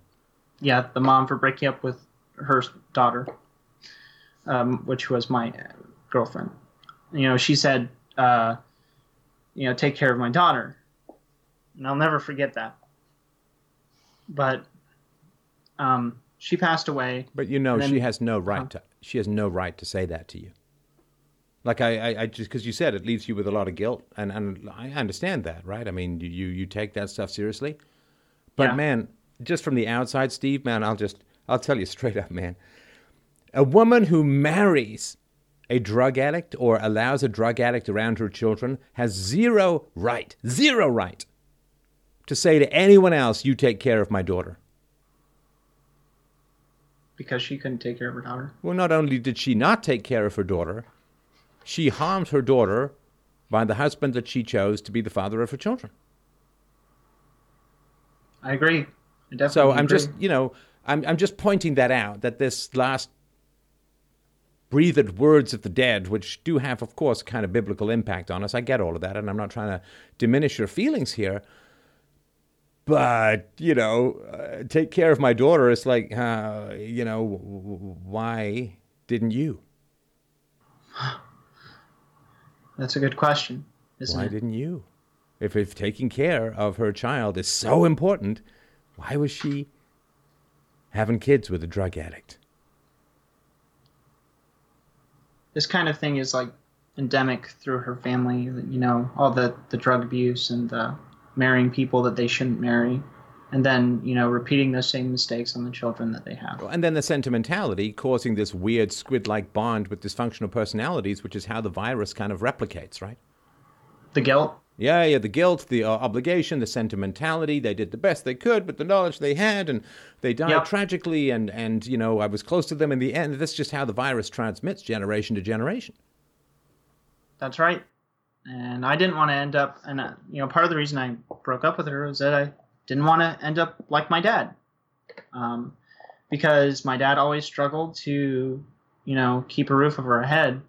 Yeah, the mom for breaking up with her daughter, um, which was my girlfriend. You know, she said, uh, you know, take care of my daughter. And I'll never forget that. But um, she passed away. But you know, then- she has no right Huh. to. She has no right to say that to you. Like I, I, I just because you said it leaves you with a lot of guilt, and and I understand that, right? I mean, you you, you take that stuff seriously. But Yeah. man, just from the outside, Steve, man, I'll just I'll tell you straight up, man. A woman who marries a drug addict or allows a drug addict around her children has zero right, zero right to say to anyone else, "You take care of my daughter." because she couldn't take care of her daughter. Well, not only did she not take care of her daughter, she harmed her daughter by the husband that she chose to be the father of her children. I agree. So I'm agree. just, you know, I'm, I'm just pointing that out that this last breathed words of the dead, which do have, of course, kind of biblical impact on us. I get all of that, and I'm not trying to diminish your feelings here. But, you know, uh, take care of my daughter. It's like, uh, you know, why didn't you? That's a good question, isn't Why it? didn't you? If, if taking care of her child is so important, why was she having kids with a drug addict? this kind of thing is like endemic through her family. You know, all the the drug abuse and the marrying people that they shouldn't marry, and then you know repeating those same mistakes on the children that they have. And then the sentimentality causing this weird squid like bond with dysfunctional personalities, which is how the virus kind of replicates, right? The guilt. Yeah, yeah, the guilt, the uh, obligation, the sentimentality. They did the best they could with the knowledge they had, and they died Yep. tragically. And, and, you know, I was close to them in the end. That's just how the virus transmits generation to generation. That's right. And I didn't want to end up, and uh, you know, part of the reason I broke up with her was that I didn't want to end up like my dad, um, because my dad always struggled to, you know, keep a roof over our head,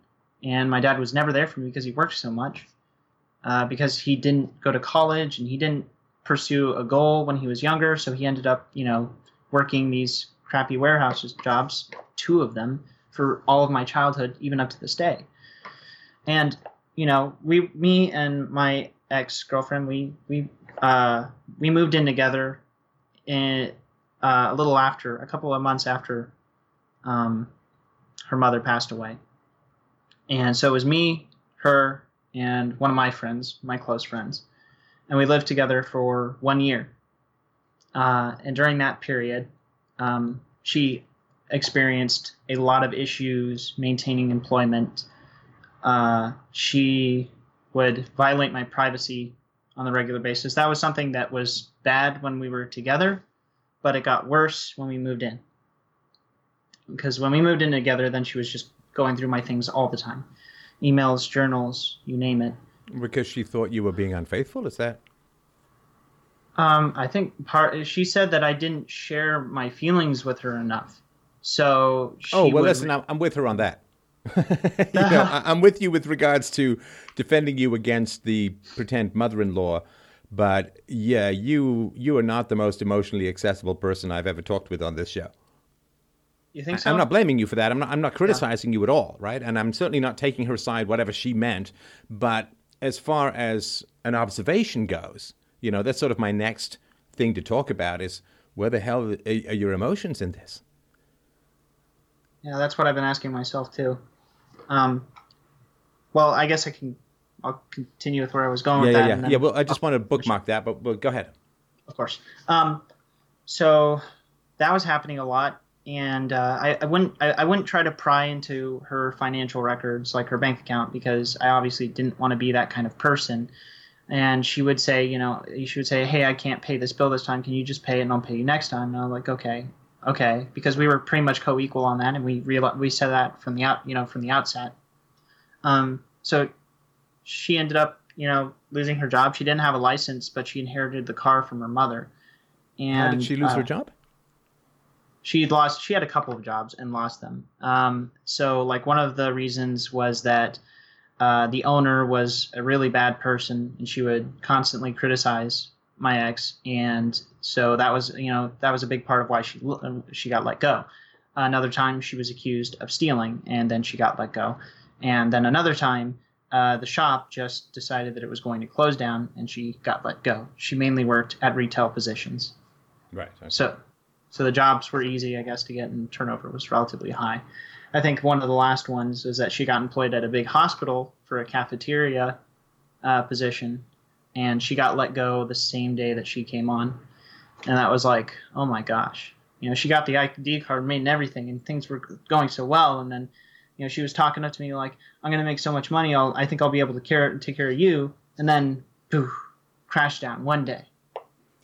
and my dad was never there for me because he worked so much, uh, because he didn't go to college and he didn't pursue a goal when he was younger, so he ended up, you know, working these crappy warehouses jobs, two of them, for all of my childhood, even up to this day. And you know, we, me and my ex girlfriend, we we uh, we moved in together, in uh, a little after, a couple of months after, um, her mother passed away. And so it was me, her, and one of my friends, my close friends, and we lived together for one year. Uh, and during that period, um, she experienced a lot of issues maintaining employment. Uh, she would violate my privacy on a regular basis. That was something that was bad when we were together, but it got worse when we moved in. Because when we moved in together, then she was just going through my things all the time emails, journals, you name it. Because she thought you were being unfaithful? Is that? Um, I think part she said that I didn't share my feelings with her enough. So she Oh, well, would- listen, I'm, I'm with her on that. you know, I'm with you with regards to defending you against the pretend mother-in-law, but yeah, you you are not the most emotionally accessible person I've ever talked with on this show. You think so? I'm not blaming you for that. I'm not. I'm not criticizing you at all, right? And I'm certainly not taking her side, whatever she meant. But as far as an observation goes, you know, that's sort of my next thing to talk about is where the hell are, are your emotions in this? Yeah, that's what I've been asking myself too. Um, well, I guess I can I'll continue with where I was going Yeah, with yeah, that. yeah. Yeah, well, I just want to bookmark that, but well, go ahead. of course. Um, so that was happening a lot, and uh, I, I wouldn't I, I wouldn't try to pry into her financial records, like her bank account, because I obviously didn't want to be that kind of person. And she would say, you know, she would say, "Hey, I can't pay this bill this time. Can you just pay it, and I'll pay you next time?" And I'm like, "Okay, okay," because we were pretty much co-equal on that, and we real we said that from the out, you know, from the outset. Um, so she ended up, you know, losing her job. She didn't have a license, but she inherited the car from her mother. And How did she lose uh, her job? She lost she had a couple of jobs and lost them. Um, so like one of the reasons was that uh, the owner was a really bad person and she would constantly criticize my ex. And so that was you know that was a big part of why she she got let go. Another time she was accused of stealing and then she got let go. And then another time uh, the shop just decided that it was going to close down and she got let go. She mainly worked at retail positions. Right. so, so the jobs were easy, I guess, to get, and turnover was relatively high. I think one of the last ones is that she got employed at a big hospital for a cafeteria uh, position, and she got let go the same day that she came on, and that was like, oh my gosh, you know, she got the ID card made and everything, and things were going so well, and then, you know, she was talking up to me like, I'm gonna make so much money, I'll, I think I'll be able to care, take care of you, and then, poof, crash down one day.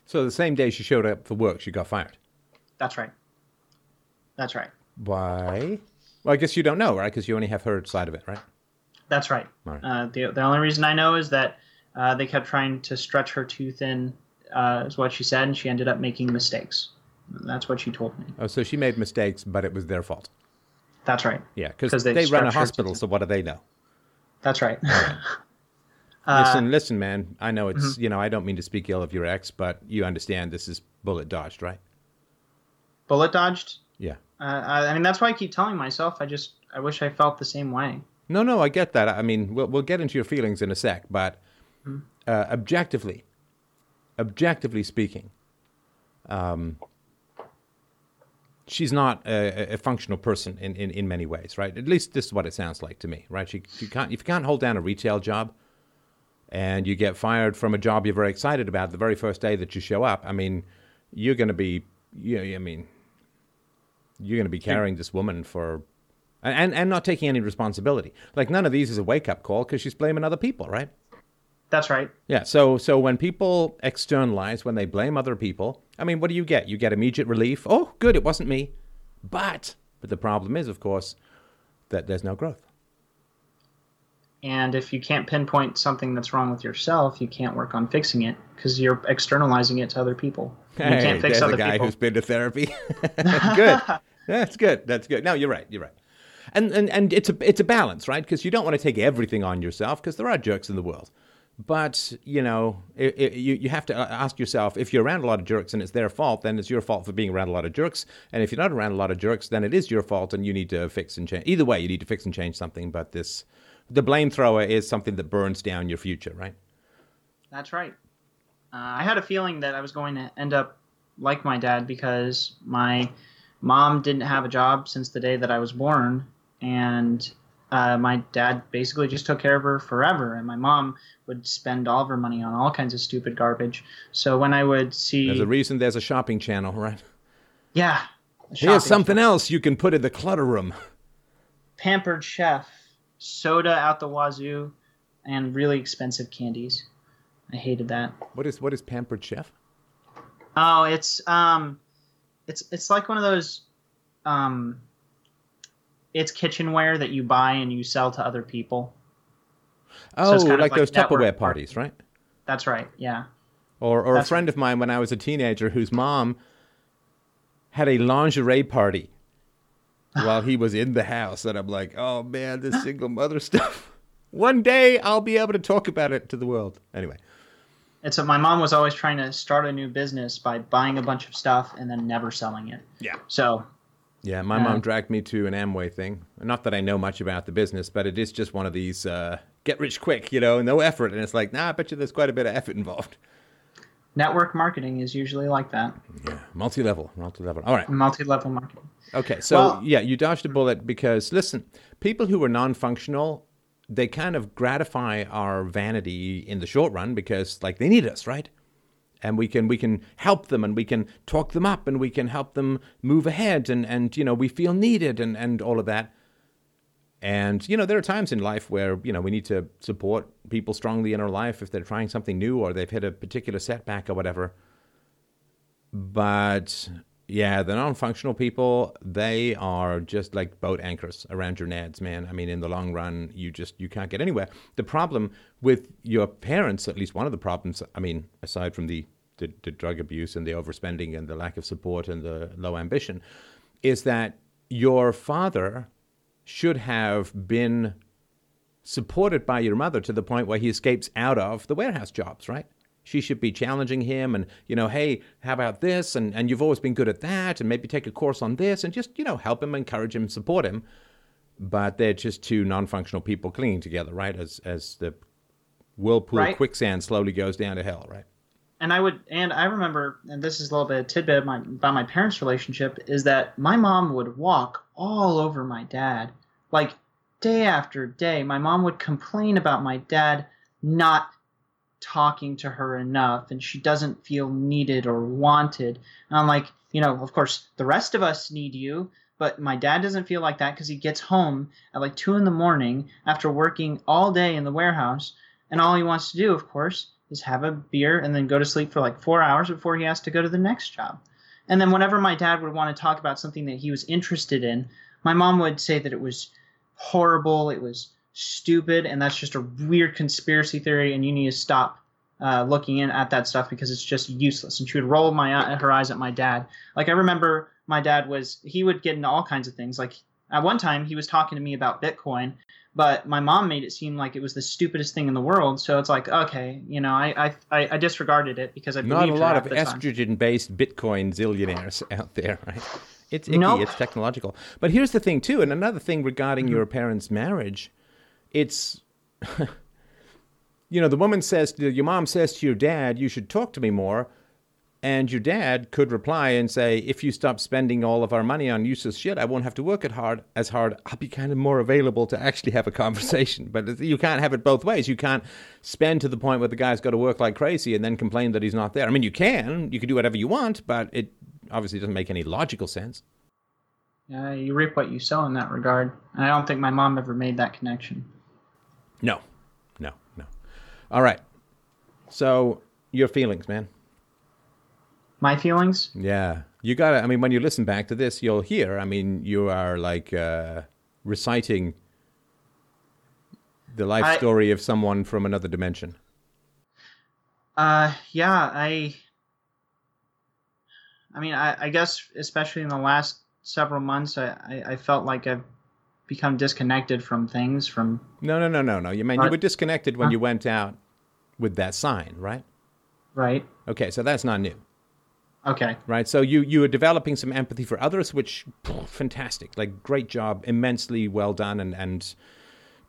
So the same day she showed up for work, she got fired. That's right. That's right. Why? Well, I guess you don't know, right? Because you only have her side of it, right? That's right. Right. Uh, the, the only reason I know is that uh, they kept trying to stretch her too thin, uh, is what she said, and she ended up making mistakes. That's what she told me. Oh, so she made mistakes, but it was their fault. That's right. Yeah, because they, they run a hospital, so what do they know? That's right. Uh, listen, listen, man. I know it's you know I don't mean to speak ill of your ex, but you understand this is bullet dodged, right? Bullet dodged. Yeah. Uh, I, I mean, that's why I keep telling myself. I just, I wish I felt the same way. No, no, I get that. I mean, we'll we'll get into your feelings in a sec, but uh, objectively, objectively speaking, um, she's not a, a functional person in, in, in many ways, right? At least this is what it sounds like to me, right? She, she can't if you can't hold down a retail job, and you get fired from a job you're very excited about the very first day that you show up. I mean, you're going to be, you know, I mean, you're going to be carrying this woman for and and not taking any responsibility. Like none of these is a wake up call because she's blaming other people, right? That's right. Yeah. So so when people externalize, when they blame other people, I mean, what do you get? You get immediate relief. Oh, good, it wasn't me. But but the problem is, of course, that there's no growth. And if you can't pinpoint something that's wrong with yourself, you can't work on fixing it because you're externalizing it to other people. And you can't fix there's other a guy people. who's been to therapy. good. That's good. That's good. No, you're right. You're right. And and and it's a it's a balance, right? Because you don't want to take everything on yourself because there are jerks in the world. But you know, it, it, you you have to ask yourself if you're around a lot of jerks and it's their fault, then it's your fault for being around a lot of jerks. And if you're not around a lot of jerks, then it is your fault, and you need to fix and change. Either way, you need to fix and change something. But this, the blame thrower is something that burns down your future, right? That's right. Uh, I had a feeling that I was going to end up like my dad because my mom didn't have a job since the day that I was born, and uh, my dad basically just took care of her forever. And my mom would spend all of her money on all kinds of stupid garbage. So when I would see, There's a reason there's a shopping channel, right? yeah, Here's something else you can put in the clutter room. Pampered Chef, soda out the wazoo, and really expensive candies. I hated that. What is what is pampered chef? Oh, it's um, it's it's like one of those, um, it's kitchenware that you buy and you sell to other people. Oh, it's kind of like, like those network Tupperware parties, right? That's right. Yeah. Or, or a That's- friend of mine when I was a teenager whose mom had a lingerie party while he was in the house. And I'm like, oh man, this single mother stuff. One day I'll be able to talk about it to the world. Anyway, It's a, my mom was always trying to start a new business by buying a bunch of stuff and then never selling it. Yeah. So yeah, my Uh, mom dragged me to an Amway thing. Not that I know much about the business, but it is just one of these uh, get rich quick, you know, no effort. And it's like, nah, I bet you there's quite a bit of effort involved. network marketing is usually like that. Yeah, multi level, multi level. All right. Multi-level marketing. Okay, so Well- yeah, you dodged a bullet because listen, people who are non-functional they kind of gratify our vanity in the short run because like they need us, right? And we can we can help them and we can talk them up and we can help them move ahead and and you know we feel needed and and all of that. And you know there are times in life where you know we need to support people strongly in our life if they're trying something new or they've hit a particular setback or whatever. But yeah, the non-functional people, they are just like boat anchors around your nads, man. I mean, in the long run, you just you can't get anywhere. The problem with your parents, at least one of the problems, I mean, aside from the the, the drug abuse and the overspending and the lack of support and the low ambition, is that your father should have been supported by your mother to the point where he escapes out of the warehouse jobs, right? She should be challenging him and, you know, hey, how about this? And, and you've always been good at that. And maybe take a course on this and just, you know, help him, encourage him, support him. But they're just two non functional people clinging together, right? As, as the whirlpool right. quicksand slowly goes down to hell, right? and I would, and I remember, and this is a little bit of tidbit my, about my parents' relationship, is that my mom would walk all over my dad, like day after day. My mom would complain about my dad not talking to her enough and she doesn't feel needed or wanted. And I'm like, you know, of course, the rest of us need you, but my dad doesn't feel like that because he gets home at like two in the morning after working all day in the warehouse. And all he wants to do, of course, is have a beer and then go to sleep for like four hours before he has to go to the next job. And then whenever my dad would want to talk about something that he was interested in, my mom would say that it was horrible, it was stupid and that's just a weird conspiracy theory and you need to stop uh, looking in at that stuff because it's just useless. And she would roll my her eyes at my dad. Like i remember my dad was he would get into all kinds of things. Like at one time he was talking to me about bitcoin but my mom made it seem like it was the stupidest thing in the world. So it's like okay you know i i, I disregarded it because i not a lot of estrogen based bitcoin zillionaires out there right? It's icky. Nope. it's technological. But here's the thing too and another thing regarding mm-hmm. your parents marriage it's you know the woman says your mom says to your dad you should talk to me more and your dad could reply and say if you stop spending all of our money on useless shit i won't have to work it hard as hard. I'll be kind of more available to actually have a conversation but you can't have it both ways. You can't spend to the point where the guy's got to work like crazy and then complain that he's not there. I mean you can you can do whatever you want but it obviously doesn't make any logical sense. Yeah you reap what you sow in that regard And i don't think my mom ever made that connection no, no, no. All right. So your feelings, man. My feelings? Yeah. You got to, I mean, when you listen back to this, you'll hear, I mean, you are like uh, reciting the life I, story of someone from another dimension. Uh, yeah, I, I mean, I, I guess especially in the last several months, I, I, I felt like I've become disconnected from things from no no no no no. You mean you were disconnected when huh? you went out with that sign right? Right. Okay so that's not new. Okay. Right so you you were developing some empathy for others which pff, fantastic. Like great job immensely well done and and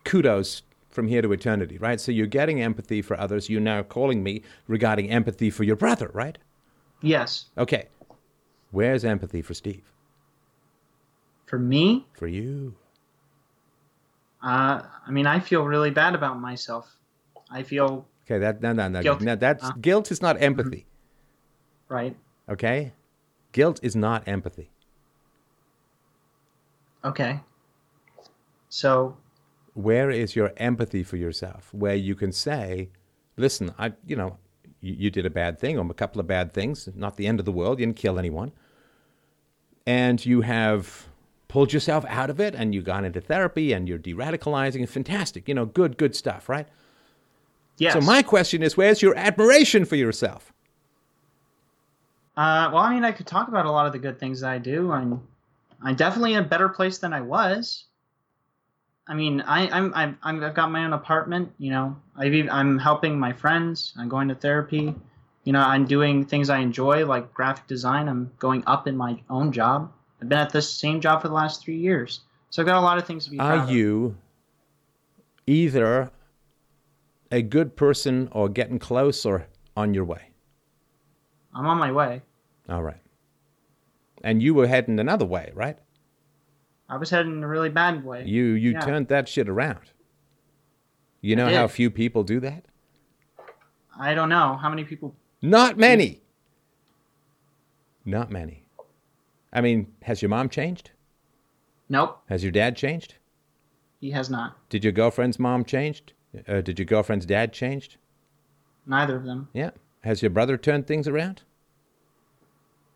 kudos from here to eternity right? So you're getting empathy for others. You're now calling me regarding empathy for your brother right? Yes. Okay. Where's empathy for steve? For me? For you uh, I mean, I feel really bad about myself. I feel okay. That no no no guilt. no. That's uh, guilt is not empathy. Right. Okay. Guilt is not empathy. Okay. So. Where is your empathy for yourself? Where you can say, "Listen, I, you know, you, you did a bad thing or a couple of bad things. Not the end of the world. You didn't kill anyone." And you have pulled yourself out of it and you got into therapy and you're de-radicalizing. Fantastic. You know, good, good stuff, right? Yes. So my question is, where's your admiration for yourself? Uh, well, I mean, I could talk about a lot of the good things that I do. I'm, I'm definitely in a better place than I was. I mean, I, I'm, I'm, I've got my own apartment. You know, I've, I'm helping my friends. I'm going to therapy. You know, I'm doing things I enjoy, like graphic design. I'm going up in my own job. I've been at this same job for the last three years, so I've got a lot of things to be. Are you either a good person or getting close or on your way? I'm on my way. All right. And you were heading another way, right? I was heading a really bad way. You you yeah. turned that shit around. You know how few people do that? I don't know how many people. Not many. Not many. I mean, has your mom changed? Nope, Has your dad changed? he has not. Did your girlfriend's mom changed? Uh, did your girlfriend's dad changed? Neither of them. Yeah. Has your brother turned things around?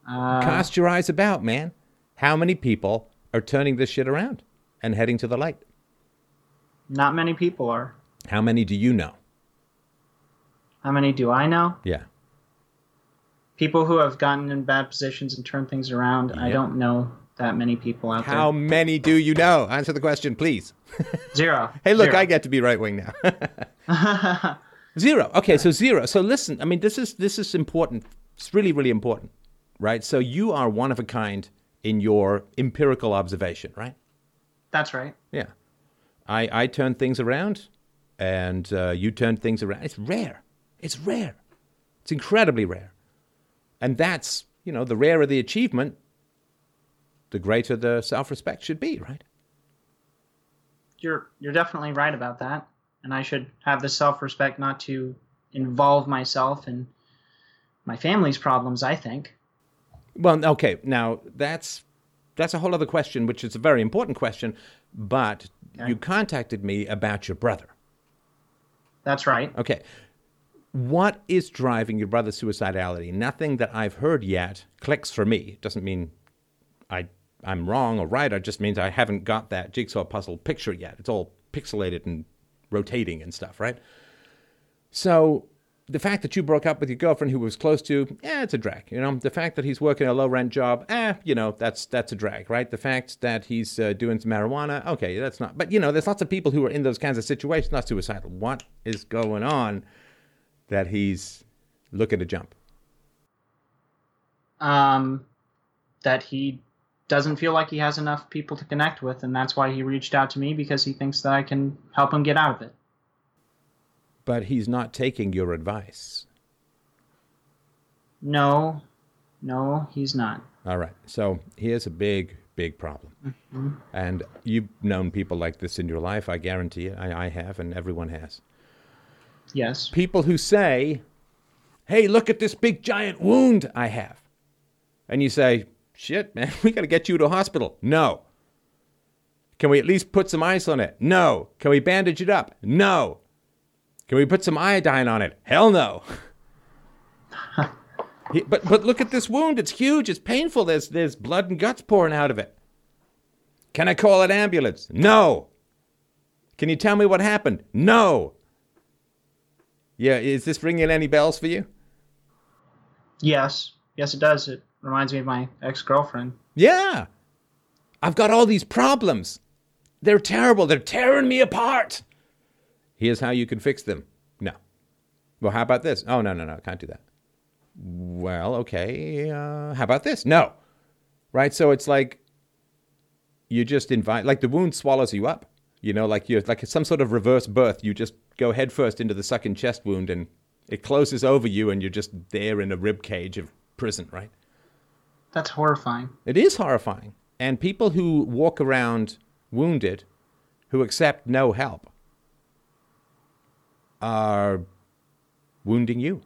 Uh, Cast your eyes about, man. How many people are turning this shit around and heading to the light? not many people are. How many do you know? How many do I know? Yeah. People who have gotten in bad positions and turned things around. I don't know that many people out there. How many do you know? Answer the question, please. Zero. Hey, look, Zero. I get to be right wing now. zero. Okay, so zero. So listen, I mean, this is this is important. It's really, really important, right? So you are one of a kind in your empirical observation, right? That's right. Yeah. I I turn things around, and uh, you turn things around. It's rare. It's rare. It's incredibly rare, and that's you know the rarer the achievement, the greater the self-respect should be, right? You're you're definitely right about that, and I should have the self-respect not to involve myself in my family's problems. I think. Well, okay, now that's that's a whole other question, which is a very important question. But Okay. you contacted me about your brother. That's right. Okay, what is driving your brother's suicidality? Nothing that I've heard yet clicks for me. It doesn't mean I I'm wrong or right. It just means I haven't got that jigsaw puzzle picture yet. It's all pixelated and rotating and stuff, right? So the fact that you broke up with your girlfriend who was close to, yeah, it's a drag. You know, the fact that he's working a low rent job, eh, you know, that's that's a drag, right? The fact that he's uh, doing some marijuana, okay, that's not. But you know, there's lots of people who are in those kinds of situations, not suicidal. What is going on that he's looking to jump? Um, that he doesn't feel like he has enough people to connect with, and that's why he reached out to me because he thinks that I can help him get out of it. But he's not taking your advice. No, no, he's not. All right. So here's a big, big problem. And you've known people like this in your life, I guarantee it. I, I have, and everyone has. Yes. People who say, hey, look at this big giant wound I have. And you say, shit, man, we got to get you to a hospital. No. Can we at least put some ice on it? No. Can we bandage it up? No. Can we put some iodine on it? Hell no. But but look at this wound. It's huge. It's painful. There's there's blood and guts pouring out of it. Can I call an ambulance? No. Can you tell me what happened? No. Yeah, is this ringing any bells for you? Yes. Yes, it does. It reminds me of my ex-girlfriend. Yeah. I've got all these problems. They're terrible. They're tearing me apart. Here's how you can fix them. No. Well, how about this? Oh, no, no, no. Can't do that. Well, okay. Uh, how about this? No. Right? So it's like you just invite, like the wound swallows you up. You know, like you're like some sort of reverse birth. You just go headfirst into the sucking chest wound and it closes over you and you're just there in a rib cage of prison, right? That's horrifying. It is horrifying. And people who walk around wounded, who accept no help, are wounding you.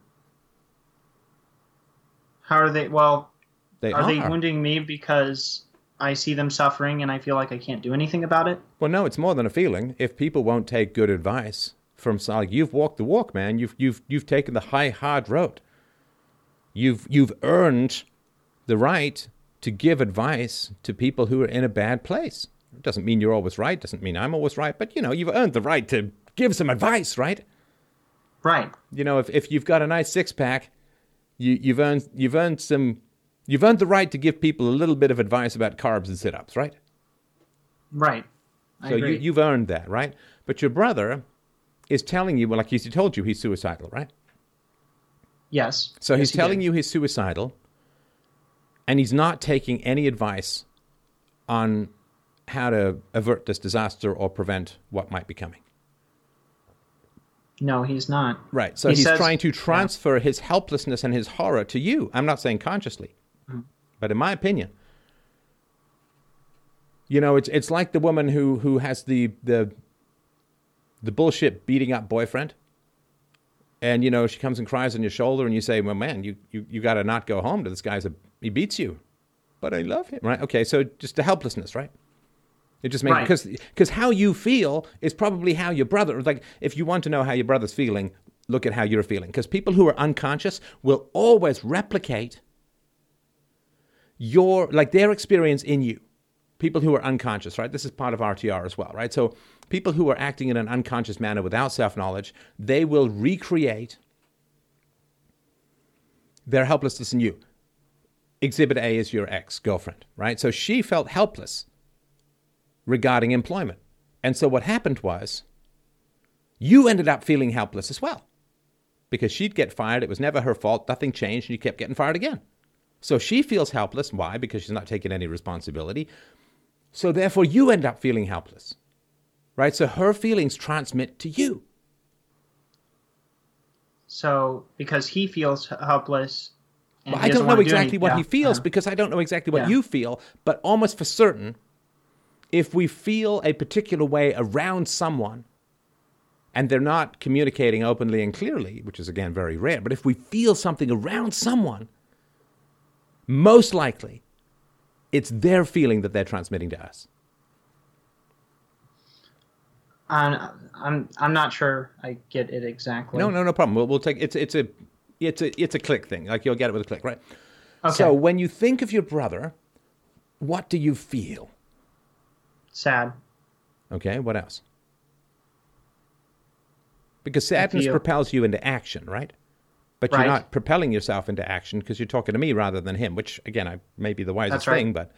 How are they? Well, They are are. they wounding me because I see them suffering and I feel like I can't do anything about it? well, no, it's more than a feeling. If people won't take good advice from like you've walked the walk, man. You've you've you've taken the high hard road. You've you've earned the right to give advice to people who are in a bad place. It doesn't mean you're always right. Doesn't mean I'm always right. But you know, you've earned the right to give some advice, right? Right. you know, if, if you've got a nice six pack, you, you've earned you've earned some you've earned the right to give people a little bit of advice about carbs and sit ups, right? Right. I So you, agree. you've earned that, right? But your brother is telling you, well, like he told you, he's suicidal, right? yes. So Yes, he's he telling did. you he's suicidal, and he's not taking any advice on how to avert this disaster or prevent what might be coming. No, he's not. Right. So He he's says- trying to transfer his helplessness and his horror to you. I'm not saying consciously. But in my opinion, you know, it's it's like the woman who who has the the the bullshit beating up boyfriend, and you know she comes and cries on your shoulder, and you say, "Well, man, you you, you got to not go home to this guy's a he beats you, but I love him." Right? Okay, so just the helplessness, right? It just makes Right. because because how you feel is probably how your brother. Like if you want to know how your brother's feeling, look at how you're feeling. Because people who are unconscious will always replicate your like their experience in you. People who are unconscious, right? This is part of RTR as well, right? So people who are acting in an unconscious manner without self-knowledge, they will recreate their helplessness in you. Exhibit A is your ex-girlfriend, right? So she felt helpless regarding employment. And so what happened was you ended up feeling helpless as well. Because she'd get fired, it was never her fault, nothing changed, and you kept getting fired again. So she feels helpless. Why? Because she's not taking any responsibility. So therefore, you end up feeling helpless. Right? So her feelings transmit to you. So because he feels helpless, Well, I don't know wanna do exactly what yeah, he feels uh-huh. because I don't know exactly what Yeah. you feel, but almost for certain, if we feel a particular way around someone and they're not communicating openly and clearly, which is again very rare, but if we feel something around someone, most likely it's their feeling that they're transmitting to us. I'm, I'm I'm not sure I get it exactly. No, no, no problem. We'll, we'll take it's it's a it's a it's a click thing. Like you'll get it with a click, right? Okay. So when you think of your brother, what do you feel? Sad. Okay, what else? Because sadness propels you into action, right? But Right. you're not propelling yourself into action because you're talking to me rather than him, which again, I may be the wisest right. thing, but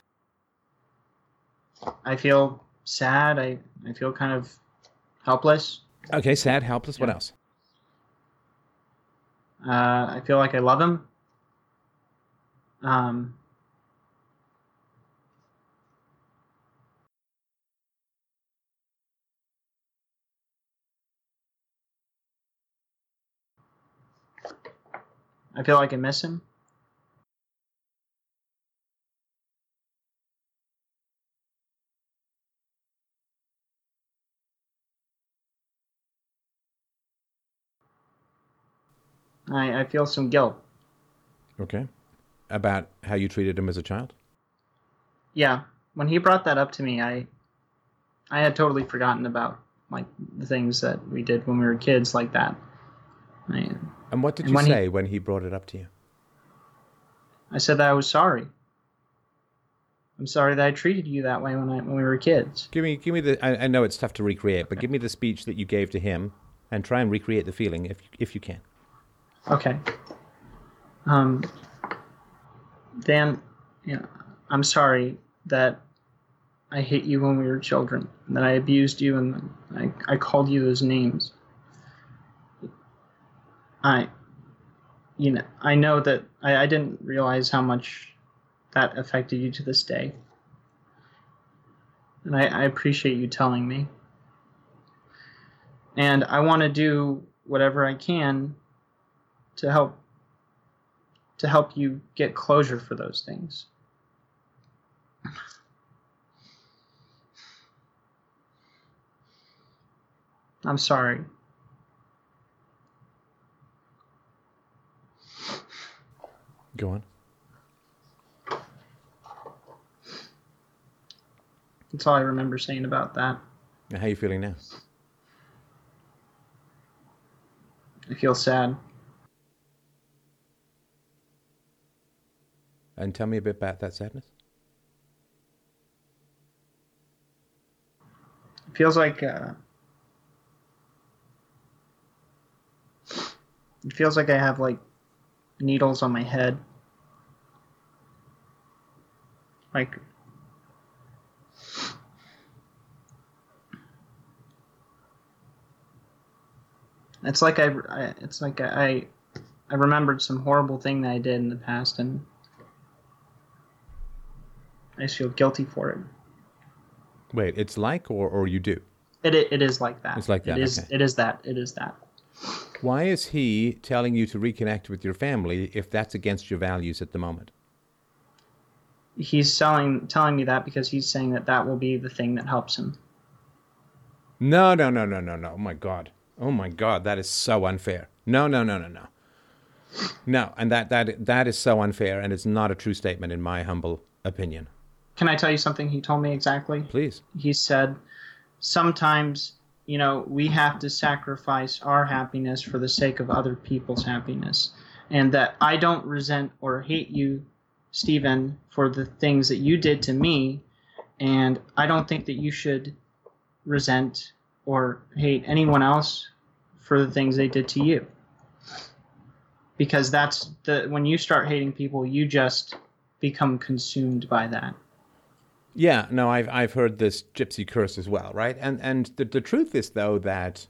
I feel sad. I I feel kind of helpless. okay, sad, helpless. What else? Uh, I feel like I love him. Um, I feel like I miss him. I, I feel some guilt. Okay. About how you treated him as a child? Yeah, when he brought that up to me, I I had totally forgotten about like the things that we did when we were kids like that. I, And what did And you when he- say when he brought it up to you? I said that I was sorry. I'm sorry that I treated you that way when I when we were kids. Give me give me the I, I know it's tough to recreate, but give me the speech that you gave to him and try and recreate the feeling if if you can. Okay. Um, Dan, yeah, I'm sorry that I hit you when we were children, and that I abused you, and I, I called you those names. I, you know, I know that I, I didn't realize how much that affected you to this day. And I, I appreciate you telling me. And I want to do whatever I can to help to help you get closure for those things. I'm sorry. Go on. That's all I remember saying about that. How are you feeling now? I feel sad. And tell me a bit about that sadness. It feels like uh, it feels like I have like needles on my head. Like it's like I, I it's like I I remembered some horrible thing that I did in the past and I just feel guilty for it. Wait, it's like or or you do? It, it, it is like that. It's like that, It is. okay. It is that. It is that. Why is he telling you to reconnect with your family if that's against your values at the moment? He's selling, telling me that because he's saying that that will be the thing that helps him. No, no, no, no, no, no. Oh my God. Oh my God. That is so unfair. No, no, no, no, no. No, and that that that is so unfair, and it's not a true statement in my humble opinion. Can I tell you something he told me exactly? Please. He said, sometimes, you know, we have to sacrifice our happiness for the sake of other people's happiness. And that I don't resent or hate you, Stephen, for the things that you did to me. And I don't think that you should resent or hate anyone else for the things they did to you. Because that's the when you start hating people, you just become consumed by that. Yeah, no, I've I've heard this gypsy curse as well, right? And and the the truth is though that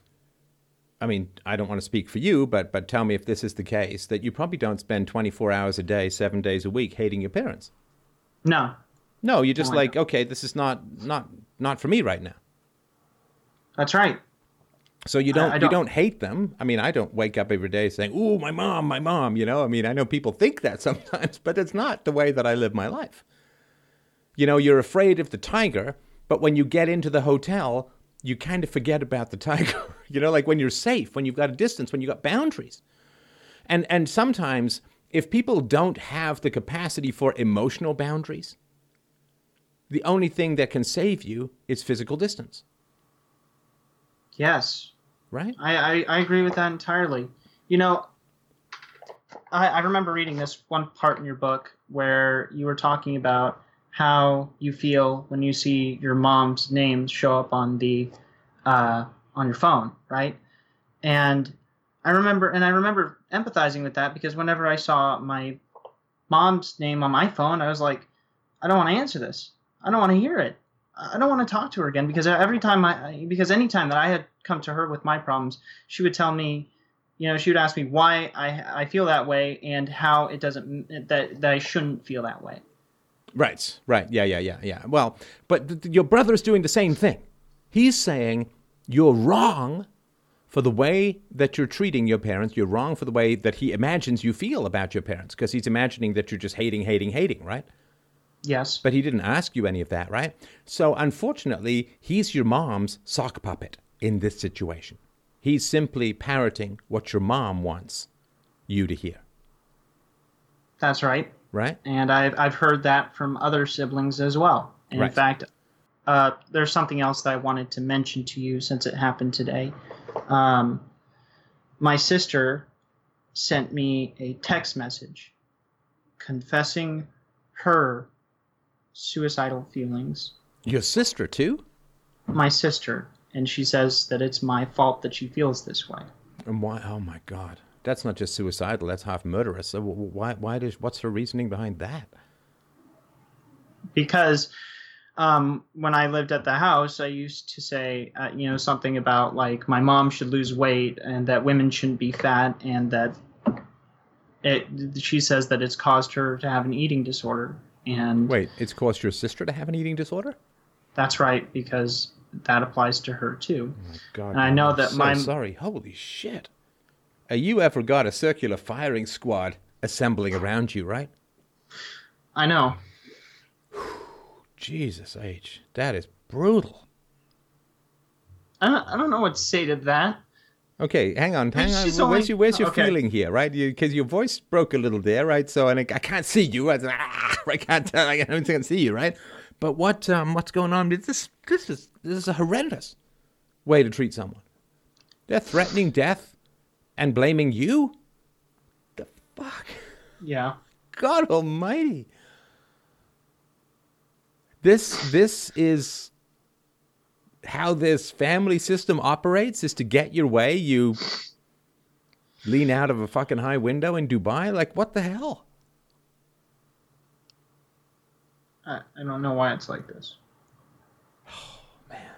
I mean, I don't want to speak for you, but but tell me if this is the case that you probably don't spend 24 hours a day, 7 days a week hating your parents. No. No, you're just no, like, okay, this is not not not for me right now. That's right. So you don't, I, I don't, you don't hate them. I mean, I don't wake up every day saying, "Ooh, my mom, my mom." You know, I mean, I know people think that sometimes, but it's not the way that I live my life. You know, you're afraid of the tiger, but when you get into the hotel, you kind of forget about the tiger. you know, like when you're safe, when you've got a distance, when you've got boundaries. And and sometimes if people don't have the capacity for emotional boundaries, the only thing that can save you is physical distance. Yes. Right? I, I, I agree with that entirely. You know, I, I remember reading this one part in your book where you were talking about how you feel when you see your mom's name show up on the uh, on your phone, right? And I remember, and I remember empathizing with that because whenever I saw my mom's name on my phone, I was like, I don't want to answer this. I don't want to hear it. I don't want to talk to her again because every time I, because anytime that I had come to her with my problems, she would tell me, you know, she would ask me why I, I feel that way and how it doesn't, that, that I shouldn't feel that way. Right, right. Yeah, yeah, yeah, yeah. Well, but th- your is doing the same thing. He's saying you're wrong for the way that you're treating your parents. You're wrong for the way that he imagines you feel about your parents because he's imagining that you're just hating, hating, hating, right? Yes. But he didn't ask you any of that, right? So unfortunately, he's your mom's sock puppet in this situation. He's simply parroting what your mom wants you to hear. That's right. Right. And I've, I've heard that from other siblings as well. And right. In fact, uh, there's something else that I wanted to mention to you since it happened today. Um, my sister sent me a text message confessing her suicidal feelings. Your sister, too? My sister. And she says that it's my fault that she feels this way. And why? Oh, my God. That's not just suicidal, that's half murderous. So why, why does, what's her reasoning behind that? Because um, when I lived at the house, I used to say, uh, you know, something about like my mom should lose weight and that women shouldn't be fat and that it, she says that it's caused her to have an eating disorder. And wait, it's caused your sister to have an eating disorder? That's right, because that applies to her too. Oh my God! And I know that so my sorry. Holy shit! You ever got a circular firing squad assembling around you, right? I know. Jesus H, that is brutal. I don't, I don't know what to say to that. Okay, hang on, hang on. Where's, only... your, where's your okay. feeling here, right? Because you, your voice broke a little there, right? So, and I, I can't see you. I, ah, I can't tell. I can't see you, right? But what um, what's going on? This this is this is a horrendous way to treat someone. They're threatening death and blaming you. The fuck? Yeah. God Almighty. This this is how this family system operates is to get your way, you lean out of a fucking high window in Dubai? Like, what the hell? I, I don't know why it's like this. Oh, man.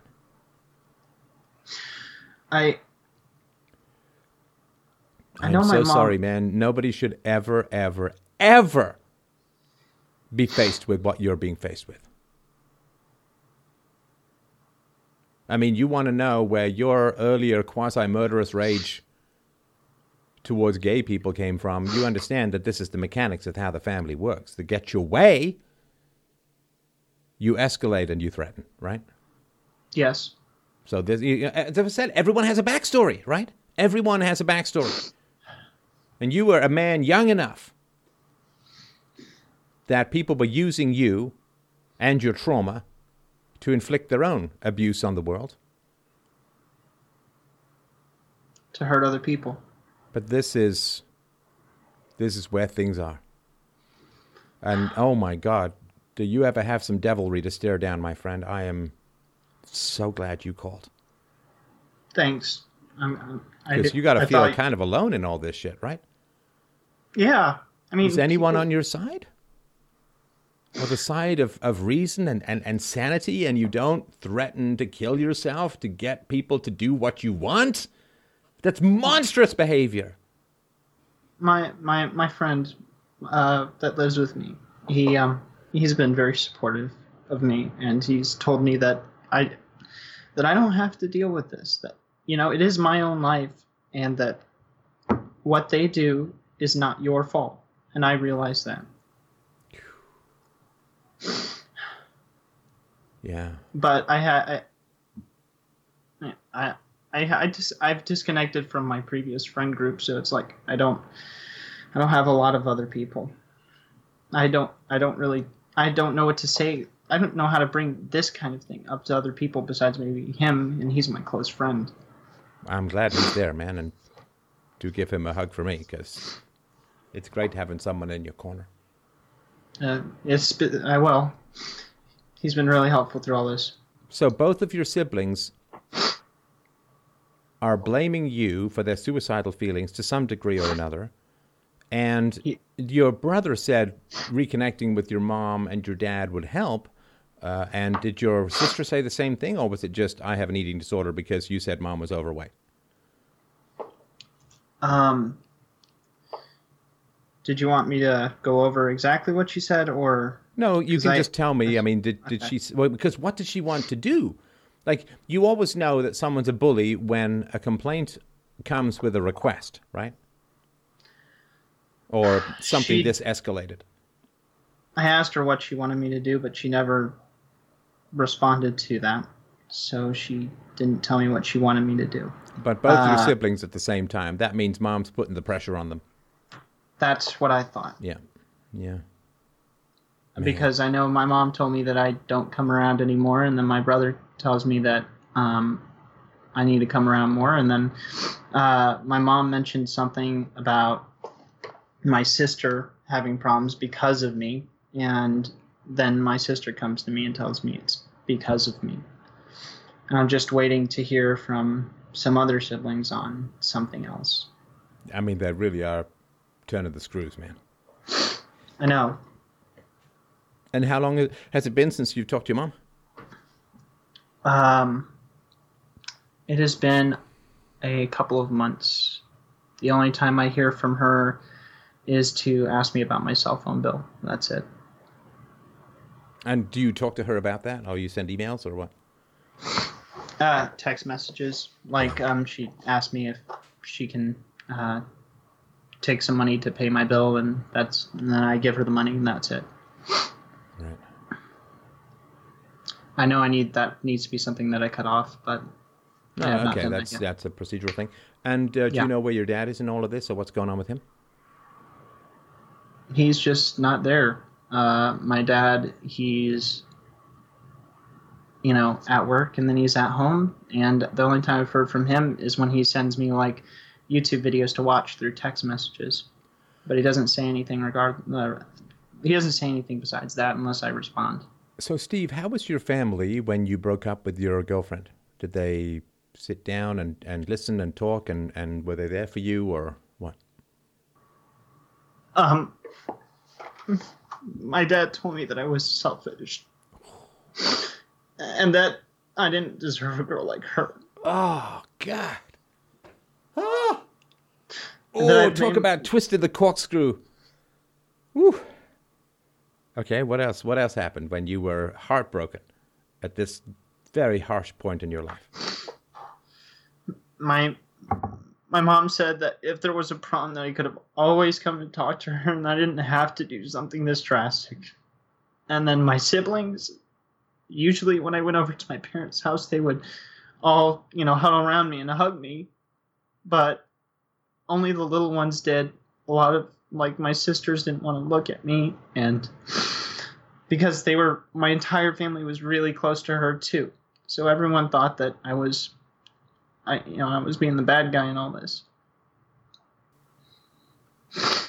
I. I know I'm so mom... sorry, man. Nobody should ever, ever, ever be faced with what you're being faced with. I mean, you want to know where your earlier quasi murderous rage towards gay people came from. You understand that this is the mechanics of how the family works. To get your way, you escalate and you threaten, right? Yes. So, there's, as I said, everyone has a backstory, right? Everyone has a backstory. And you were a man young enough that people were using you and your trauma to inflict their own abuse on the world. To hurt other people. But this is this is where things are. And oh my God, do you ever have some devilry to stare down, my friend? I am so glad you called Thanks. I'm, I'm, I because you got to feel kind of alone in all this shit, right? Yeah. I mean, Is anyone on your side? Or the side of, of reason and, and, and sanity, and you don't threaten to kill yourself to get people to do what you want? That's monstrous behavior. my my my friend uh, that lives with me he um he's been very supportive of me and he's told me that i that i don't have to deal with this that you know it is my own life and that what they do is not your fault and i realize that Yeah. but i had I, I I I just I've disconnected from my previous friend group, so it's like I don't I don't have a lot of other people. I don't I don't really I don't know what to say. I don't know how to bring this kind of thing up to other people besides maybe him, and he's my close friend. I'm glad he's there, man, and do give him a hug for me because it's great having someone in your corner. Uh, it's I will. He's been really helpful through all this. So both of your siblings are blaming you for their suicidal feelings to some degree or another. And Ye- your brother said reconnecting with your mom and your dad would help. Uh, and did your sister say the same thing, or was it just I have an eating disorder because you said mom was overweight? Um, did you want me to go over exactly what she said, or No, You can I- just tell me. I mean, did did Okay. she? Well, because what did she want to do? Like you always know that someone's a bully when a complaint comes with a request, right? Or something She- this escalated. I asked her what she wanted me to do, but she never responded to that. So she didn't tell me what she wanted me to do. But both your Uh, siblings at the same time. That means mom's putting the pressure on them. That's what I thought. Yeah, yeah. Man. Because I know my mom told me that I don't come around anymore, and then my brother tells me that um, I need to come around more. And then uh, my mom mentioned something about my sister having problems because of me, and then my sister comes to me and tells me it's because of me. And I'm just waiting to hear from some other siblings on something else. I mean, they really are turning the screws, man. I know. And how long has it been since you've talked to your mom? Um, it has been a couple of months. The only time I hear from her is to ask me about my cell phone bill. That's it. And do you talk to her about that, or you send emails, or what? Uh, text messages. Like, um, she asked me if she can uh, take some money to pay my bill, and that's and then I give her the money, and that's it. Right. I know I need that needs to be something that I cut off, but No, I have not okay, done that that's yet. that's a procedural thing. And uh, do Yeah. you know where your dad is in all of this, or what's going on with him? he's just not there. Uh, my dad, he's, you know, at work and then he's at home. And the only time I've heard from him is when he sends me like YouTube videos to watch through text messages. But he doesn't say anything regard. Uh, he doesn't say anything besides that unless I respond. So, Steve, how was your family when you broke up with your girlfriend? Did they sit down and, and listen and talk, and, and were they there for you, or what? Um, my dad told me that I was selfish, and that I didn't deserve a girl like her. Oh, God. Ah. And then I Oh, talk blamed- about twisted the corkscrew. Woo. Okay, what else? What else happened when you were heartbroken at this very harsh point in your life? my my mom said that if there was a problem that I could have always come and talk to her and I didn't have to do something this drastic. And then my siblings, usually when I went over to my parents' house, they would all you know huddle around me and hug me, but only the little ones did. A lot of like my sisters didn't want to look at me, and because they were my entire family was really close to her too, so everyone thought that I was, I you know I was being the bad guy in all this.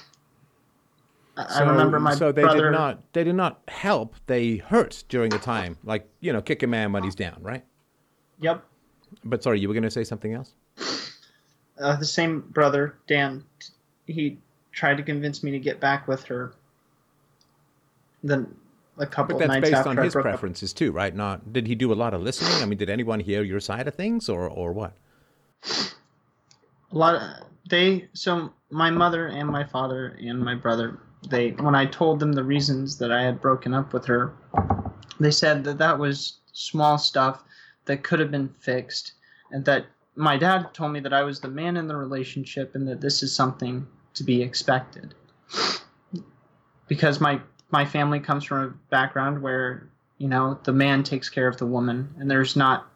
I remember my so they brother. did not they did not help. They hurt during the time, like you know, kick a man when he's down, right? Yep, But sorry, you were going to say something else. Uh, the same brother, Dan, he tried to convince me to get back with her. Then a couple But of that's nights based after on his broke up. preferences too, right? Not did he do a lot of listening? I mean, did anyone hear your side of things, or or what? A lot. Of, they so my mother and my father and my brother. They when I told them the reasons that I had broken up with her, they said that that was small stuff that could have been fixed, and that my dad told me that I was the man in the relationship and that this is something to be expected. Because my my family comes from a background where you know the man takes care of the woman, and there's not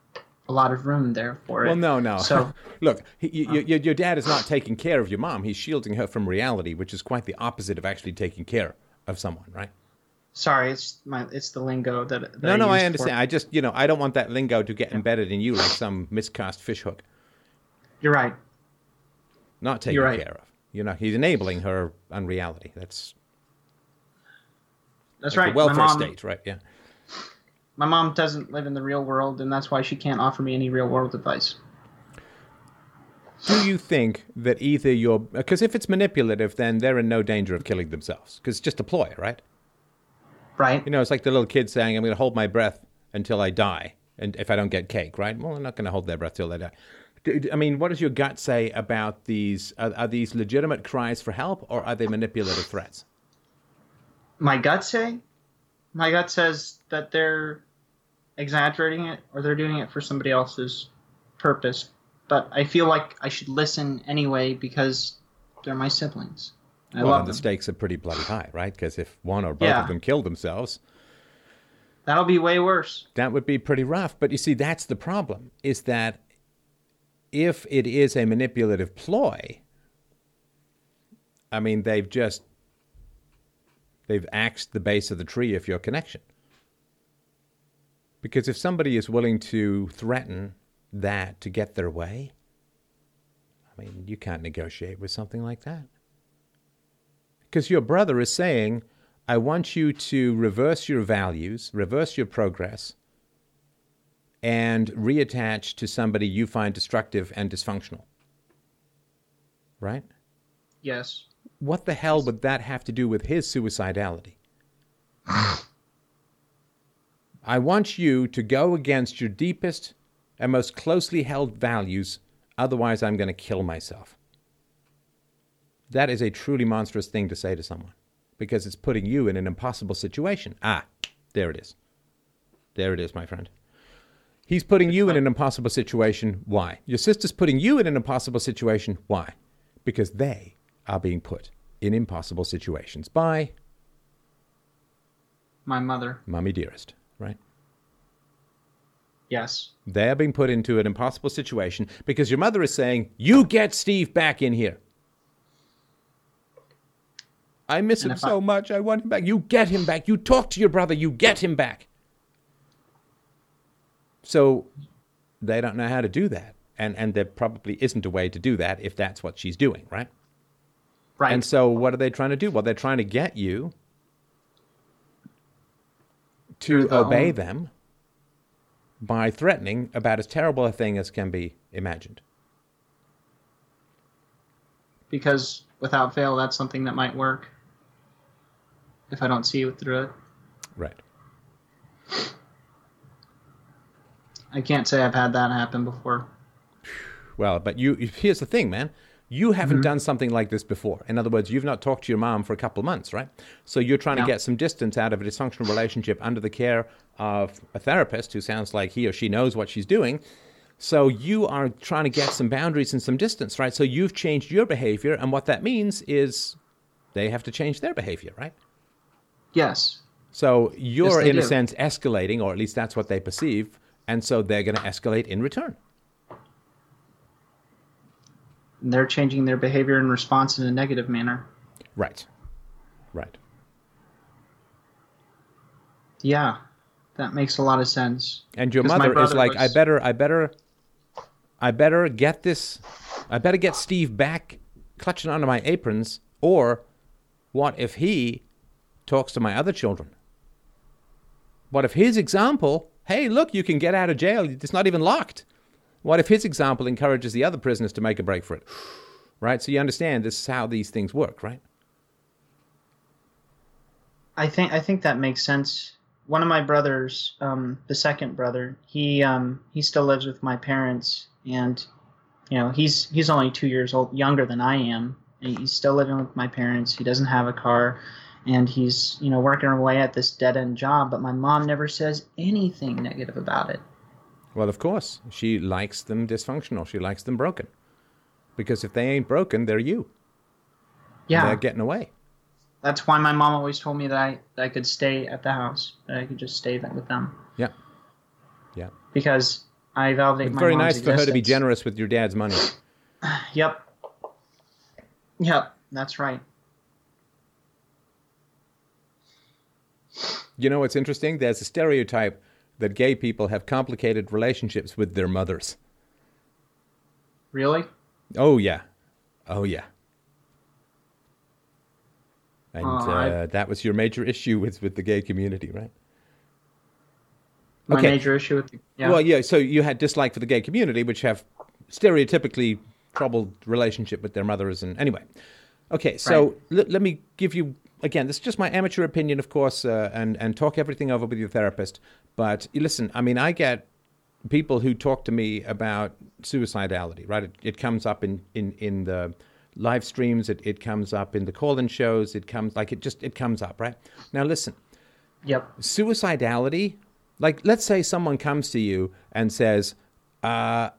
a lot of room there for it. Well, no, no. So- look, he, you, your, uh-huh. your dad is not taking care of your mom. He's shielding her from reality, which is quite the opposite of actually taking care of someone, right? Sorry, it's my it's the lingo that. that No, no, I understand. for- I just, you know, I don't want that lingo to get embedded in you like some miscast fishhook. You're right. Not taken right. care of. You know, he's enabling her unreality. That's That's like right. the welfare my mom, state, right? Yeah. my mom doesn't live in the real world, and that's why she can't offer me any real world advice. Do you think that either you're because if it's manipulative, then they're in no danger of killing themselves because it's just a ploy, right? Right? You know, it's like the little kid saying, "I'm going to hold my breath until I die, and if I don't get cake, right? Well, they're not going to hold their breath till they die." I mean, what does your gut say about these? Are, are these legitimate cries for help, or are they manipulative threats? My gut say, my gut says that they're exaggerating it or they're doing it for somebody else's purpose. But I feel like I should listen anyway because they're my siblings. I well, love the them. stakes are pretty bloody high, right? Because if one or both Yeah. of them kill themselves, That'll be way worse. that would be pretty rough. But you see, that's the problem: is that if it is a manipulative ploy, I mean, they've just they've axed the base of the tree of your connection. Because if somebody is willing to threaten that to get their way, I mean, you can't negotiate with something like that. Because your brother is saying, I want you to reverse your values, reverse your progress, and reattach to somebody you find destructive and dysfunctional. Right? Yes. What the hell would that have to do with his suicidality? I want you to go against your deepest and most closely held values, otherwise, I'm going to kill myself. That is a truly monstrous thing to say to someone because it's putting you in an impossible situation. Ah, there it is. There it is, my friend. He's putting you in an impossible situation. Why? Your sister's putting you in an impossible situation. Why? Because they are being put in impossible situations by My mother. Mommy Dearest, right? Yes. They're being put into an impossible situation because your mother is saying, You get Steve back in here. I miss him if I- so much. I want him back. You get him back. You talk to your brother. You get him back. So they don't know how to do that. And, and there probably isn't a way to do that if that's what she's doing, right? Right. And so what are they trying to do? Well, they're trying to get you to the obey own- them by threatening about as terrible a thing as can be imagined. because without fail, that's something that might work. If I don't see it through it, Right. I can't say I've had that happen before. Well, but you here's the thing, man. You haven't mm-hmm. done something like this before. In other words, you've not talked to your mom for a couple of months, right? So you're trying No. to get some distance out of a dysfunctional relationship under the care of a therapist who sounds like he or she knows what she's doing. So you are trying to get some boundaries and some distance, right? So you've changed your behavior, and what that means is they have to change their behavior, right? Yes. So you're, they in a sense, escalating, or at least that's what they perceive, and so they're going to escalate in return. they're changing their behavior and response in a negative manner. Right. Right. Yeah, that makes a lot of sense. And your mother is like, was... I better, I better, I better get this, I better get Steve back clutching onto my aprons, or what if he talks to my other children? What if his example, hey, look, you can get out of jail, it's not even locked. What if his example encourages the other prisoners to make a break for it? Right? So you understand this is how these things work, right? I think I think that makes sense. One of my brothers, um, the second brother, he um, he still lives with my parents, and you know he's he's only two years old younger than I am. He's still living with my parents. He doesn't have a car, and he's you know working away at this dead end job. But my mom never says anything negative about it. Well, of course, she likes them dysfunctional. She likes them broken, because if they ain't broken, they're you. Yeah, they're getting away. That's why my mom always told me that I that I could stay at the house, that I could just stay with them. Yeah, yeah. Because I validate. It's very nice existence. for her to be generous with your dad's money. yep. Yep, that's right. You know what's interesting? There's a stereotype that gay people have complicated relationships with their mothers. Really? Oh yeah, oh yeah. And uh, uh, that was your major issue with with the gay community, right? My okay. major issue with the, yeah. Well, yeah. So you had dislike for the gay community, which have stereotypically troubled relationship with their mothers, and anyway. Okay, so right. l- let me give you again. This is just my amateur opinion, of course, uh, and and talk everything over with your therapist. But listen, I mean, I get people who talk to me about suicidality, right? It, it comes up in, in, in the live streams, it, it comes up in the call-in shows, it comes like it just it comes up, right? Now listen. Yep. Suicidality, like let's say someone comes to you and says, uh,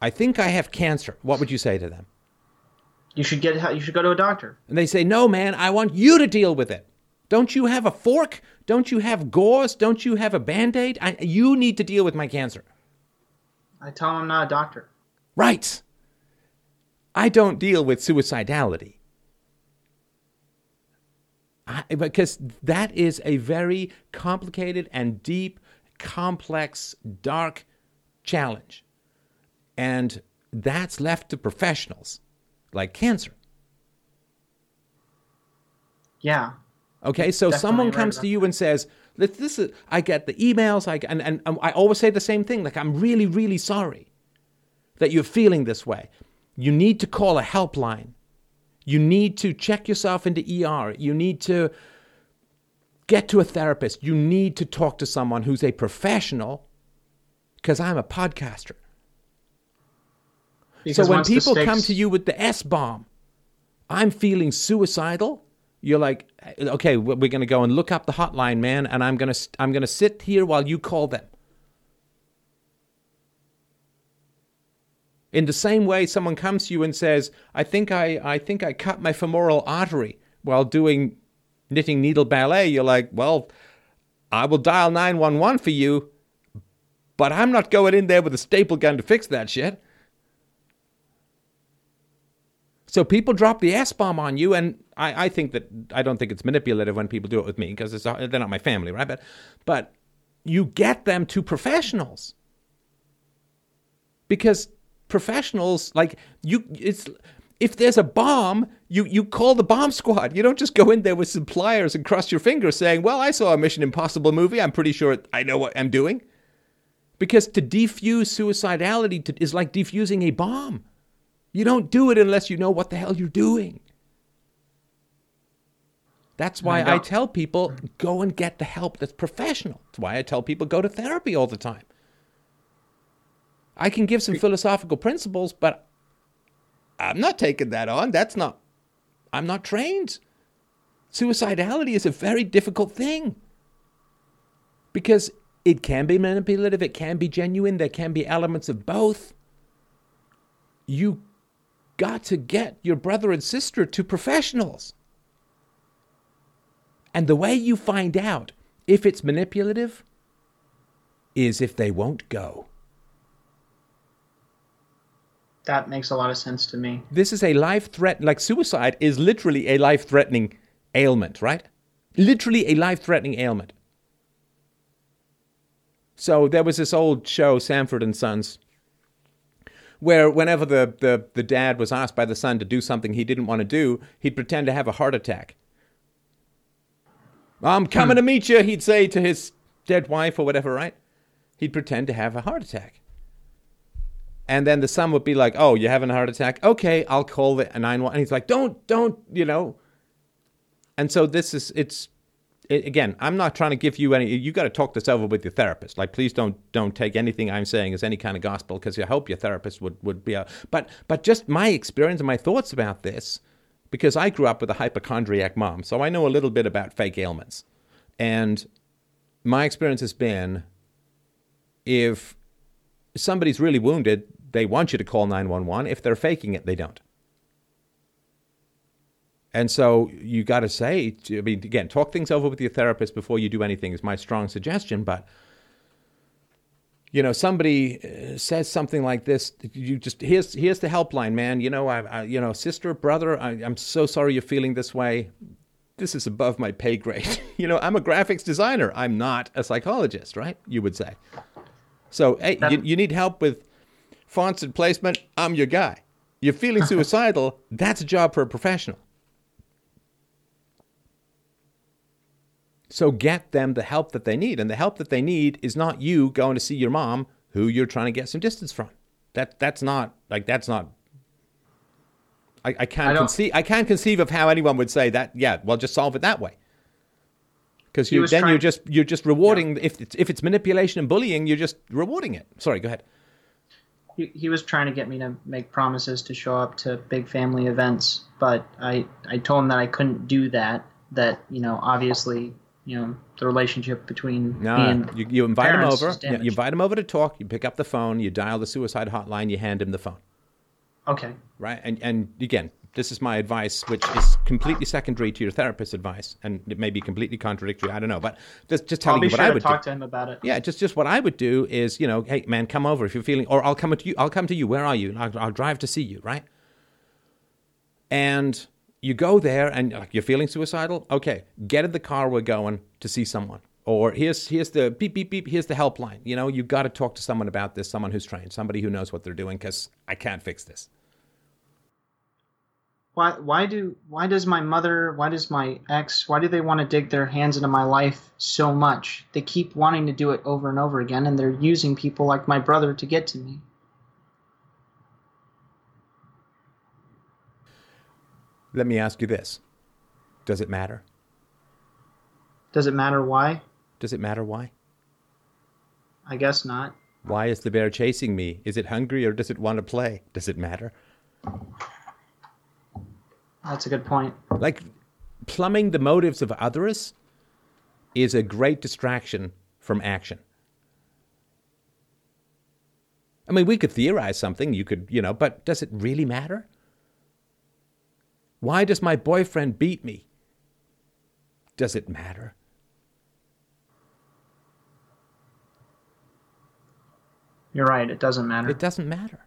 I think I have cancer. What would you say to them? You should get you should go to a doctor. And they say, "No, man, I want you to deal with it." Don't you have a fork? Don't you have gauze? Don't you have a band aid? You need to deal with my cancer. I tell them I'm not a doctor. Right. I don't deal with suicidality. I, because that is a very complicated and deep, complex, dark challenge. And that's left to professionals like cancer. Yeah. Okay, so Definitely someone comes to you and says, "This is." I get the emails. I and, and I always say the same thing. Like, I'm really, really sorry that you're feeling this way. You need to call a helpline. You need to check yourself into ER. You need to get to a therapist. You need to talk to someone who's a professional. Because I'm a podcaster. Because so when people stakes... come to you with the S bomb, I'm feeling suicidal you're like, okay, we're going to go and look up the hotline, man, and I'm going to I'm going to sit here while you call them. In the same way, someone comes to you and says, "I think I I think I cut my femoral artery while doing knitting needle ballet." You're like, "Well, I will dial 911 for you, but I'm not going in there with a staple gun to fix that shit." So people drop the S bomb on you, and I, I think that I don't think it's manipulative when people do it with me because they're not my family, right? But, but you get them to professionals because professionals like you. It's if there's a bomb, you you call the bomb squad. You don't just go in there with some pliers and cross your fingers, saying, "Well, I saw a Mission Impossible movie. I'm pretty sure I know what I'm doing." Because to defuse suicidality to, is like defusing a bomb. You don't do it unless you know what the hell you're doing. That's why I, tell people go and get the help that's professional. That's why I tell people go to therapy all the time. I can give some philosophical principles, but I'm not taking that on. That's not, I'm not trained. Suicidality is a very difficult thing because it can be manipulative, it can be genuine, there can be elements of both. You got to get your brother and sister to professionals. And the way you find out if it's manipulative is if they won't go. That makes a lot of sense to me. This is a life threat, like suicide is literally a life threatening ailment, right? Literally a life threatening ailment. So there was this old show, Sanford and Sons, where whenever the, the, the dad was asked by the son to do something he didn't want to do, he'd pretend to have a heart attack. I'm coming to meet you, he'd say to his dead wife or whatever, right? He'd pretend to have a heart attack. And then the son would be like, "Oh, you're having a heart attack? Okay, I'll call the 911." And he's like, "Don't, don't, you know." And so this is it's it, again, I'm not trying to give you any. You got to talk this over with your therapist. Like, please don't don't take anything I'm saying as any kind of gospel because I hope your therapist would would be. A, but but just my experience and my thoughts about this, because I grew up with a hypochondriac mom, so I know a little bit about fake ailments, and my experience has been, if somebody's really wounded, they want you to call 911. If they're faking it, they don't. And so you got to say, I mean, again, talk things over with your therapist before you do anything is my strong suggestion. But, you know, somebody uh, says something like this, you just, here's, here's the helpline, man. You know, I, I you know, sister, brother, I, I'm so sorry you're feeling this way. This is above my pay grade. you know, I'm a graphics designer. I'm not a psychologist, right? You would say. So, hey, you, you need help with fonts and placement. I'm your guy. You're feeling suicidal. That's a job for a professional. So get them the help that they need. And the help that they need is not you going to see your mom who you're trying to get some distance from. That that's not like that's not I, I can't I conceive I can't conceive of how anyone would say that, yeah, well just solve it that way. Because you then trying, you're just you're just rewarding yeah. if it's if it's manipulation and bullying, you're just rewarding it. Sorry, go ahead. He, he was trying to get me to make promises to show up to big family events, but I I told him that I couldn't do that. That you know obviously you know the relationship between no, and you, you invite him over. You, you invite him over to talk. You pick up the phone. You dial the suicide hotline. You hand him the phone. Okay. Right, and and again, this is my advice, which is completely secondary to your therapist's advice, and it may be completely contradictory. I don't know, but just just telling you what sure I would talk do. to him about it. Yeah, just just what I would do is, you know, hey man, come over if you're feeling, or I'll come to you. I'll come to you. Where are you? I'll, I'll drive to see you. Right. And you go there and you're feeling suicidal. Okay, get in the car. We're going to see someone. Or here's here's the beep beep beep. Here's the helpline. You know, you've got to talk to someone about this. Someone who's trained. Somebody who knows what they're doing. Because I can't fix this. Why why do why does my mother why does my ex why do they want to dig their hands into my life so much? They keep wanting to do it over and over again, and they're using people like my brother to get to me. Let me ask you this Does it matter? Does it matter why? Does it matter why? I guess not. Why is the bear chasing me? Is it hungry or does it want to play? Does it matter? That's a good point. Like plumbing the motives of others is a great distraction from action. I mean, we could theorize something, you could, you know, but does it really matter? Why does my boyfriend beat me? Does it matter? You're right, it doesn't matter. It doesn't matter.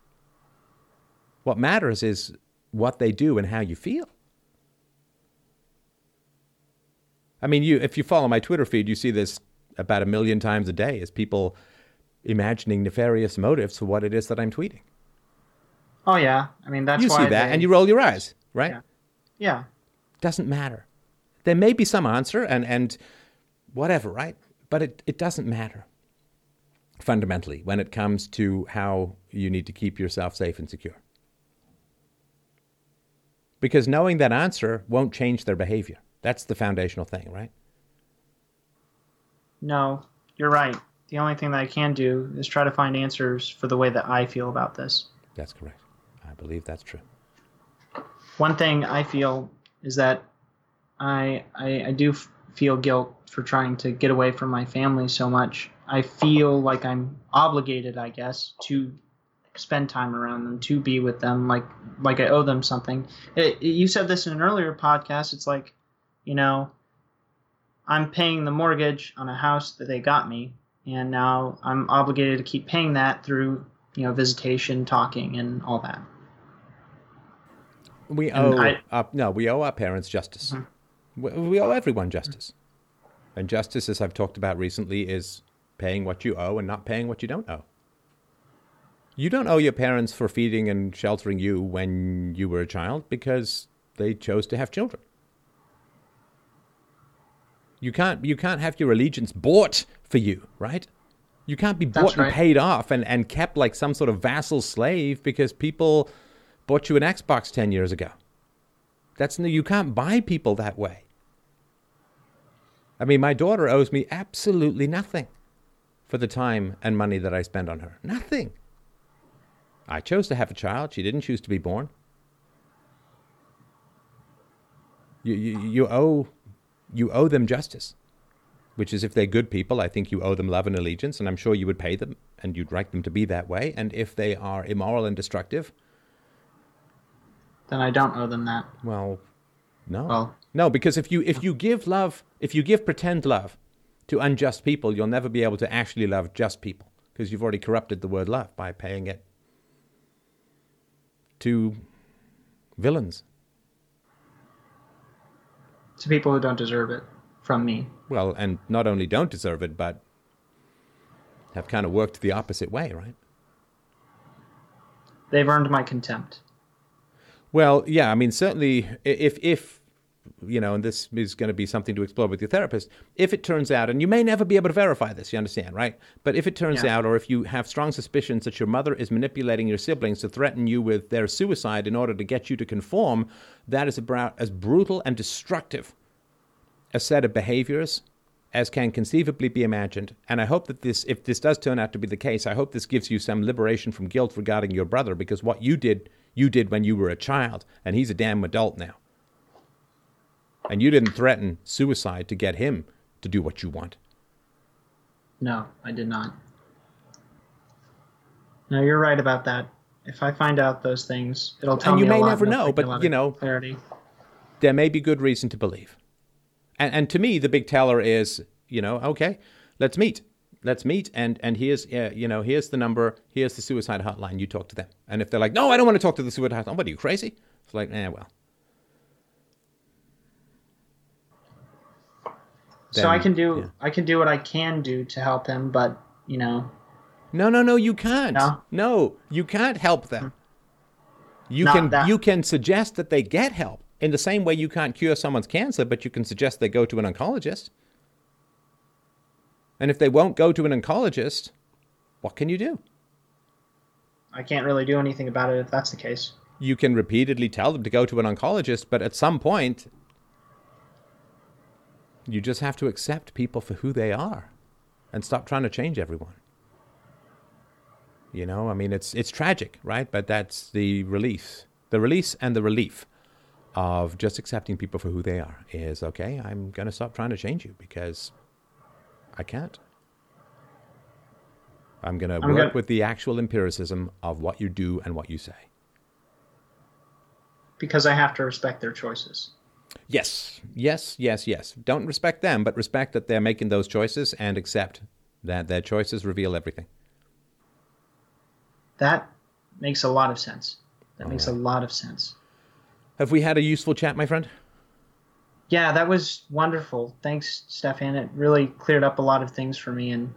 What matters is what they do and how you feel. I mean, you if you follow my Twitter feed, you see this about a million times a day is people imagining nefarious motives for what it is that I'm tweeting. Oh yeah, I mean that's you see that they... and you roll your eyes, right? Yeah. Yeah. Doesn't matter. There may be some answer and, and whatever, right? But it, it doesn't matter fundamentally when it comes to how you need to keep yourself safe and secure. Because knowing that answer won't change their behavior. That's the foundational thing, right? No, you're right. The only thing that I can do is try to find answers for the way that I feel about this. That's correct. I believe that's true one thing I feel is that I, I, I do feel guilt for trying to get away from my family so much. I feel like I'm obligated, I guess, to spend time around them, to be with them, like like I owe them something. It, it, you said this in an earlier podcast. It's like, you know, I'm paying the mortgage on a house that they got me, and now I'm obligated to keep paying that through you know, visitation, talking, and all that. We owe I- our, no, we owe our parents justice. Mhm. We, we owe everyone justice. And justice, as I've talked about recently, is paying what you owe and not paying what you don't owe. You don't owe your parents for feeding and sheltering you when you were a child because they chose to have children. You can't you can't have your allegiance bought for you, right? You can't be bought and paid off and, and kept like some sort of vassal slave because people bought you an Xbox 10 years ago. That's you can't buy people that way. I mean, my daughter owes me absolutely nothing for the time and money that I spend on her. Nothing. I chose to have a child. She didn't choose to be born. You, you, you owe you owe them justice, which is if they're good people, I think you owe them love and allegiance, and I'm sure you would pay them and you'd like them to be that way. And if they are immoral and destructive, Then I don't owe them that. well, no. Well- no, because if you if you give love, if you give pretend love to unjust people, you'll never be able to actually love just people because you've already corrupted the word love by paying it to villains. To people who don't deserve it from me. Well, and not only don't deserve it, but have kind of worked the opposite way, right? They've earned my contempt. Well, yeah, I mean, certainly, if if you know, and this is going to be something to explore with your therapist. If it turns out, and you may never be able to verify this, you understand, right? But if it turns Yeah. out, or if you have strong suspicions that your mother is manipulating your siblings to threaten you with their suicide in order to get you to conform, that is about as brutal and destructive a set of behaviors as can conceivably be imagined. And I hope that this, if this does turn out to be the case, I hope this gives you some liberation from guilt regarding your brother, because what you did, you did when you were a child, and he's a damn adult now. And you didn't threaten suicide to get him to do what you want. No, I did not. No, you're right about that. If I find out those things, it'll tell And you me a may lot, never and know, but, you know, clarity. there may be good reason to believe. And, and to me, the big teller is, you know, okay, let's meet. Let's meet. And, and here's, uh, you know, here's the number. Here's the suicide hotline. You talk to them. And if they're like, no, I don't want to talk to the suicide hotline. What are you, crazy? It's like, eh, well. so I can do yeah. I can do what I can do to help him, but you know, No, no, no, you can't. No? No, you can't help them. You Not can that- you can suggest that they get help. In the same way you can't cure someone's cancer, but you can suggest they go to an oncologist. And if they won't go to an oncologist, what can you do? I can't really do anything about it if that's the case. You can repeatedly tell them to go to an oncologist, but at some point you just have to accept people for who they are and stop trying to change everyone. You know, I mean, it's it's tragic, right? But that's the release, the release and the relief of just accepting people for who they are. Is okay. I'm gonna stop trying to change you because I can't. I'm gonna work gonna- with the actual empiricism of what you do and what you say. Because I have to respect their choices. Yes, yes, yes, yes. Don't respect them, but respect that they're making those choices and accept that their choices reveal everything. That makes a lot of sense. That makes a lot of sense. Have we had a useful chat, my friend? Yeah, that was wonderful. Thanks, Stefan. It really cleared up a lot of things for me, and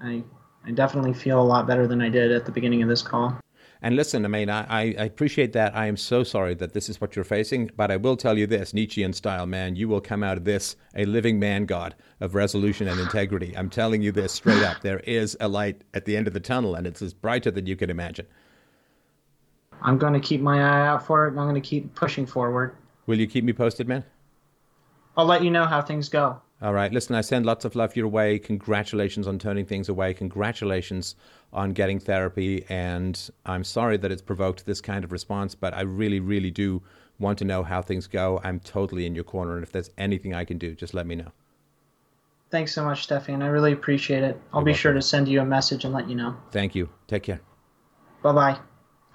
I I definitely feel a lot better than I did at the beginning of this call. And listen, I mean, I, I appreciate that. I am so sorry that this is what you're facing, but I will tell you this, Nietzschean style, man, you will come out of this a living man god of resolution and integrity. I'm telling you this straight up. There is a light at the end of the tunnel, and it's as brighter than you can imagine. I'm going to keep my eye out for it, and I'm going to keep pushing forward. Will you keep me posted, man? I'll let you know how things go. All right. Listen, I send lots of love your way. Congratulations on turning things away. Congratulations on getting therapy. And I'm sorry that it's provoked this kind of response, but I really, really do want to know how things go. I'm totally in your corner. And if there's anything I can do, just let me know. Thanks so much, Stefan. I really appreciate it. I'll You're be sure to send you a message and let you know. Thank you. Take care. Bye bye.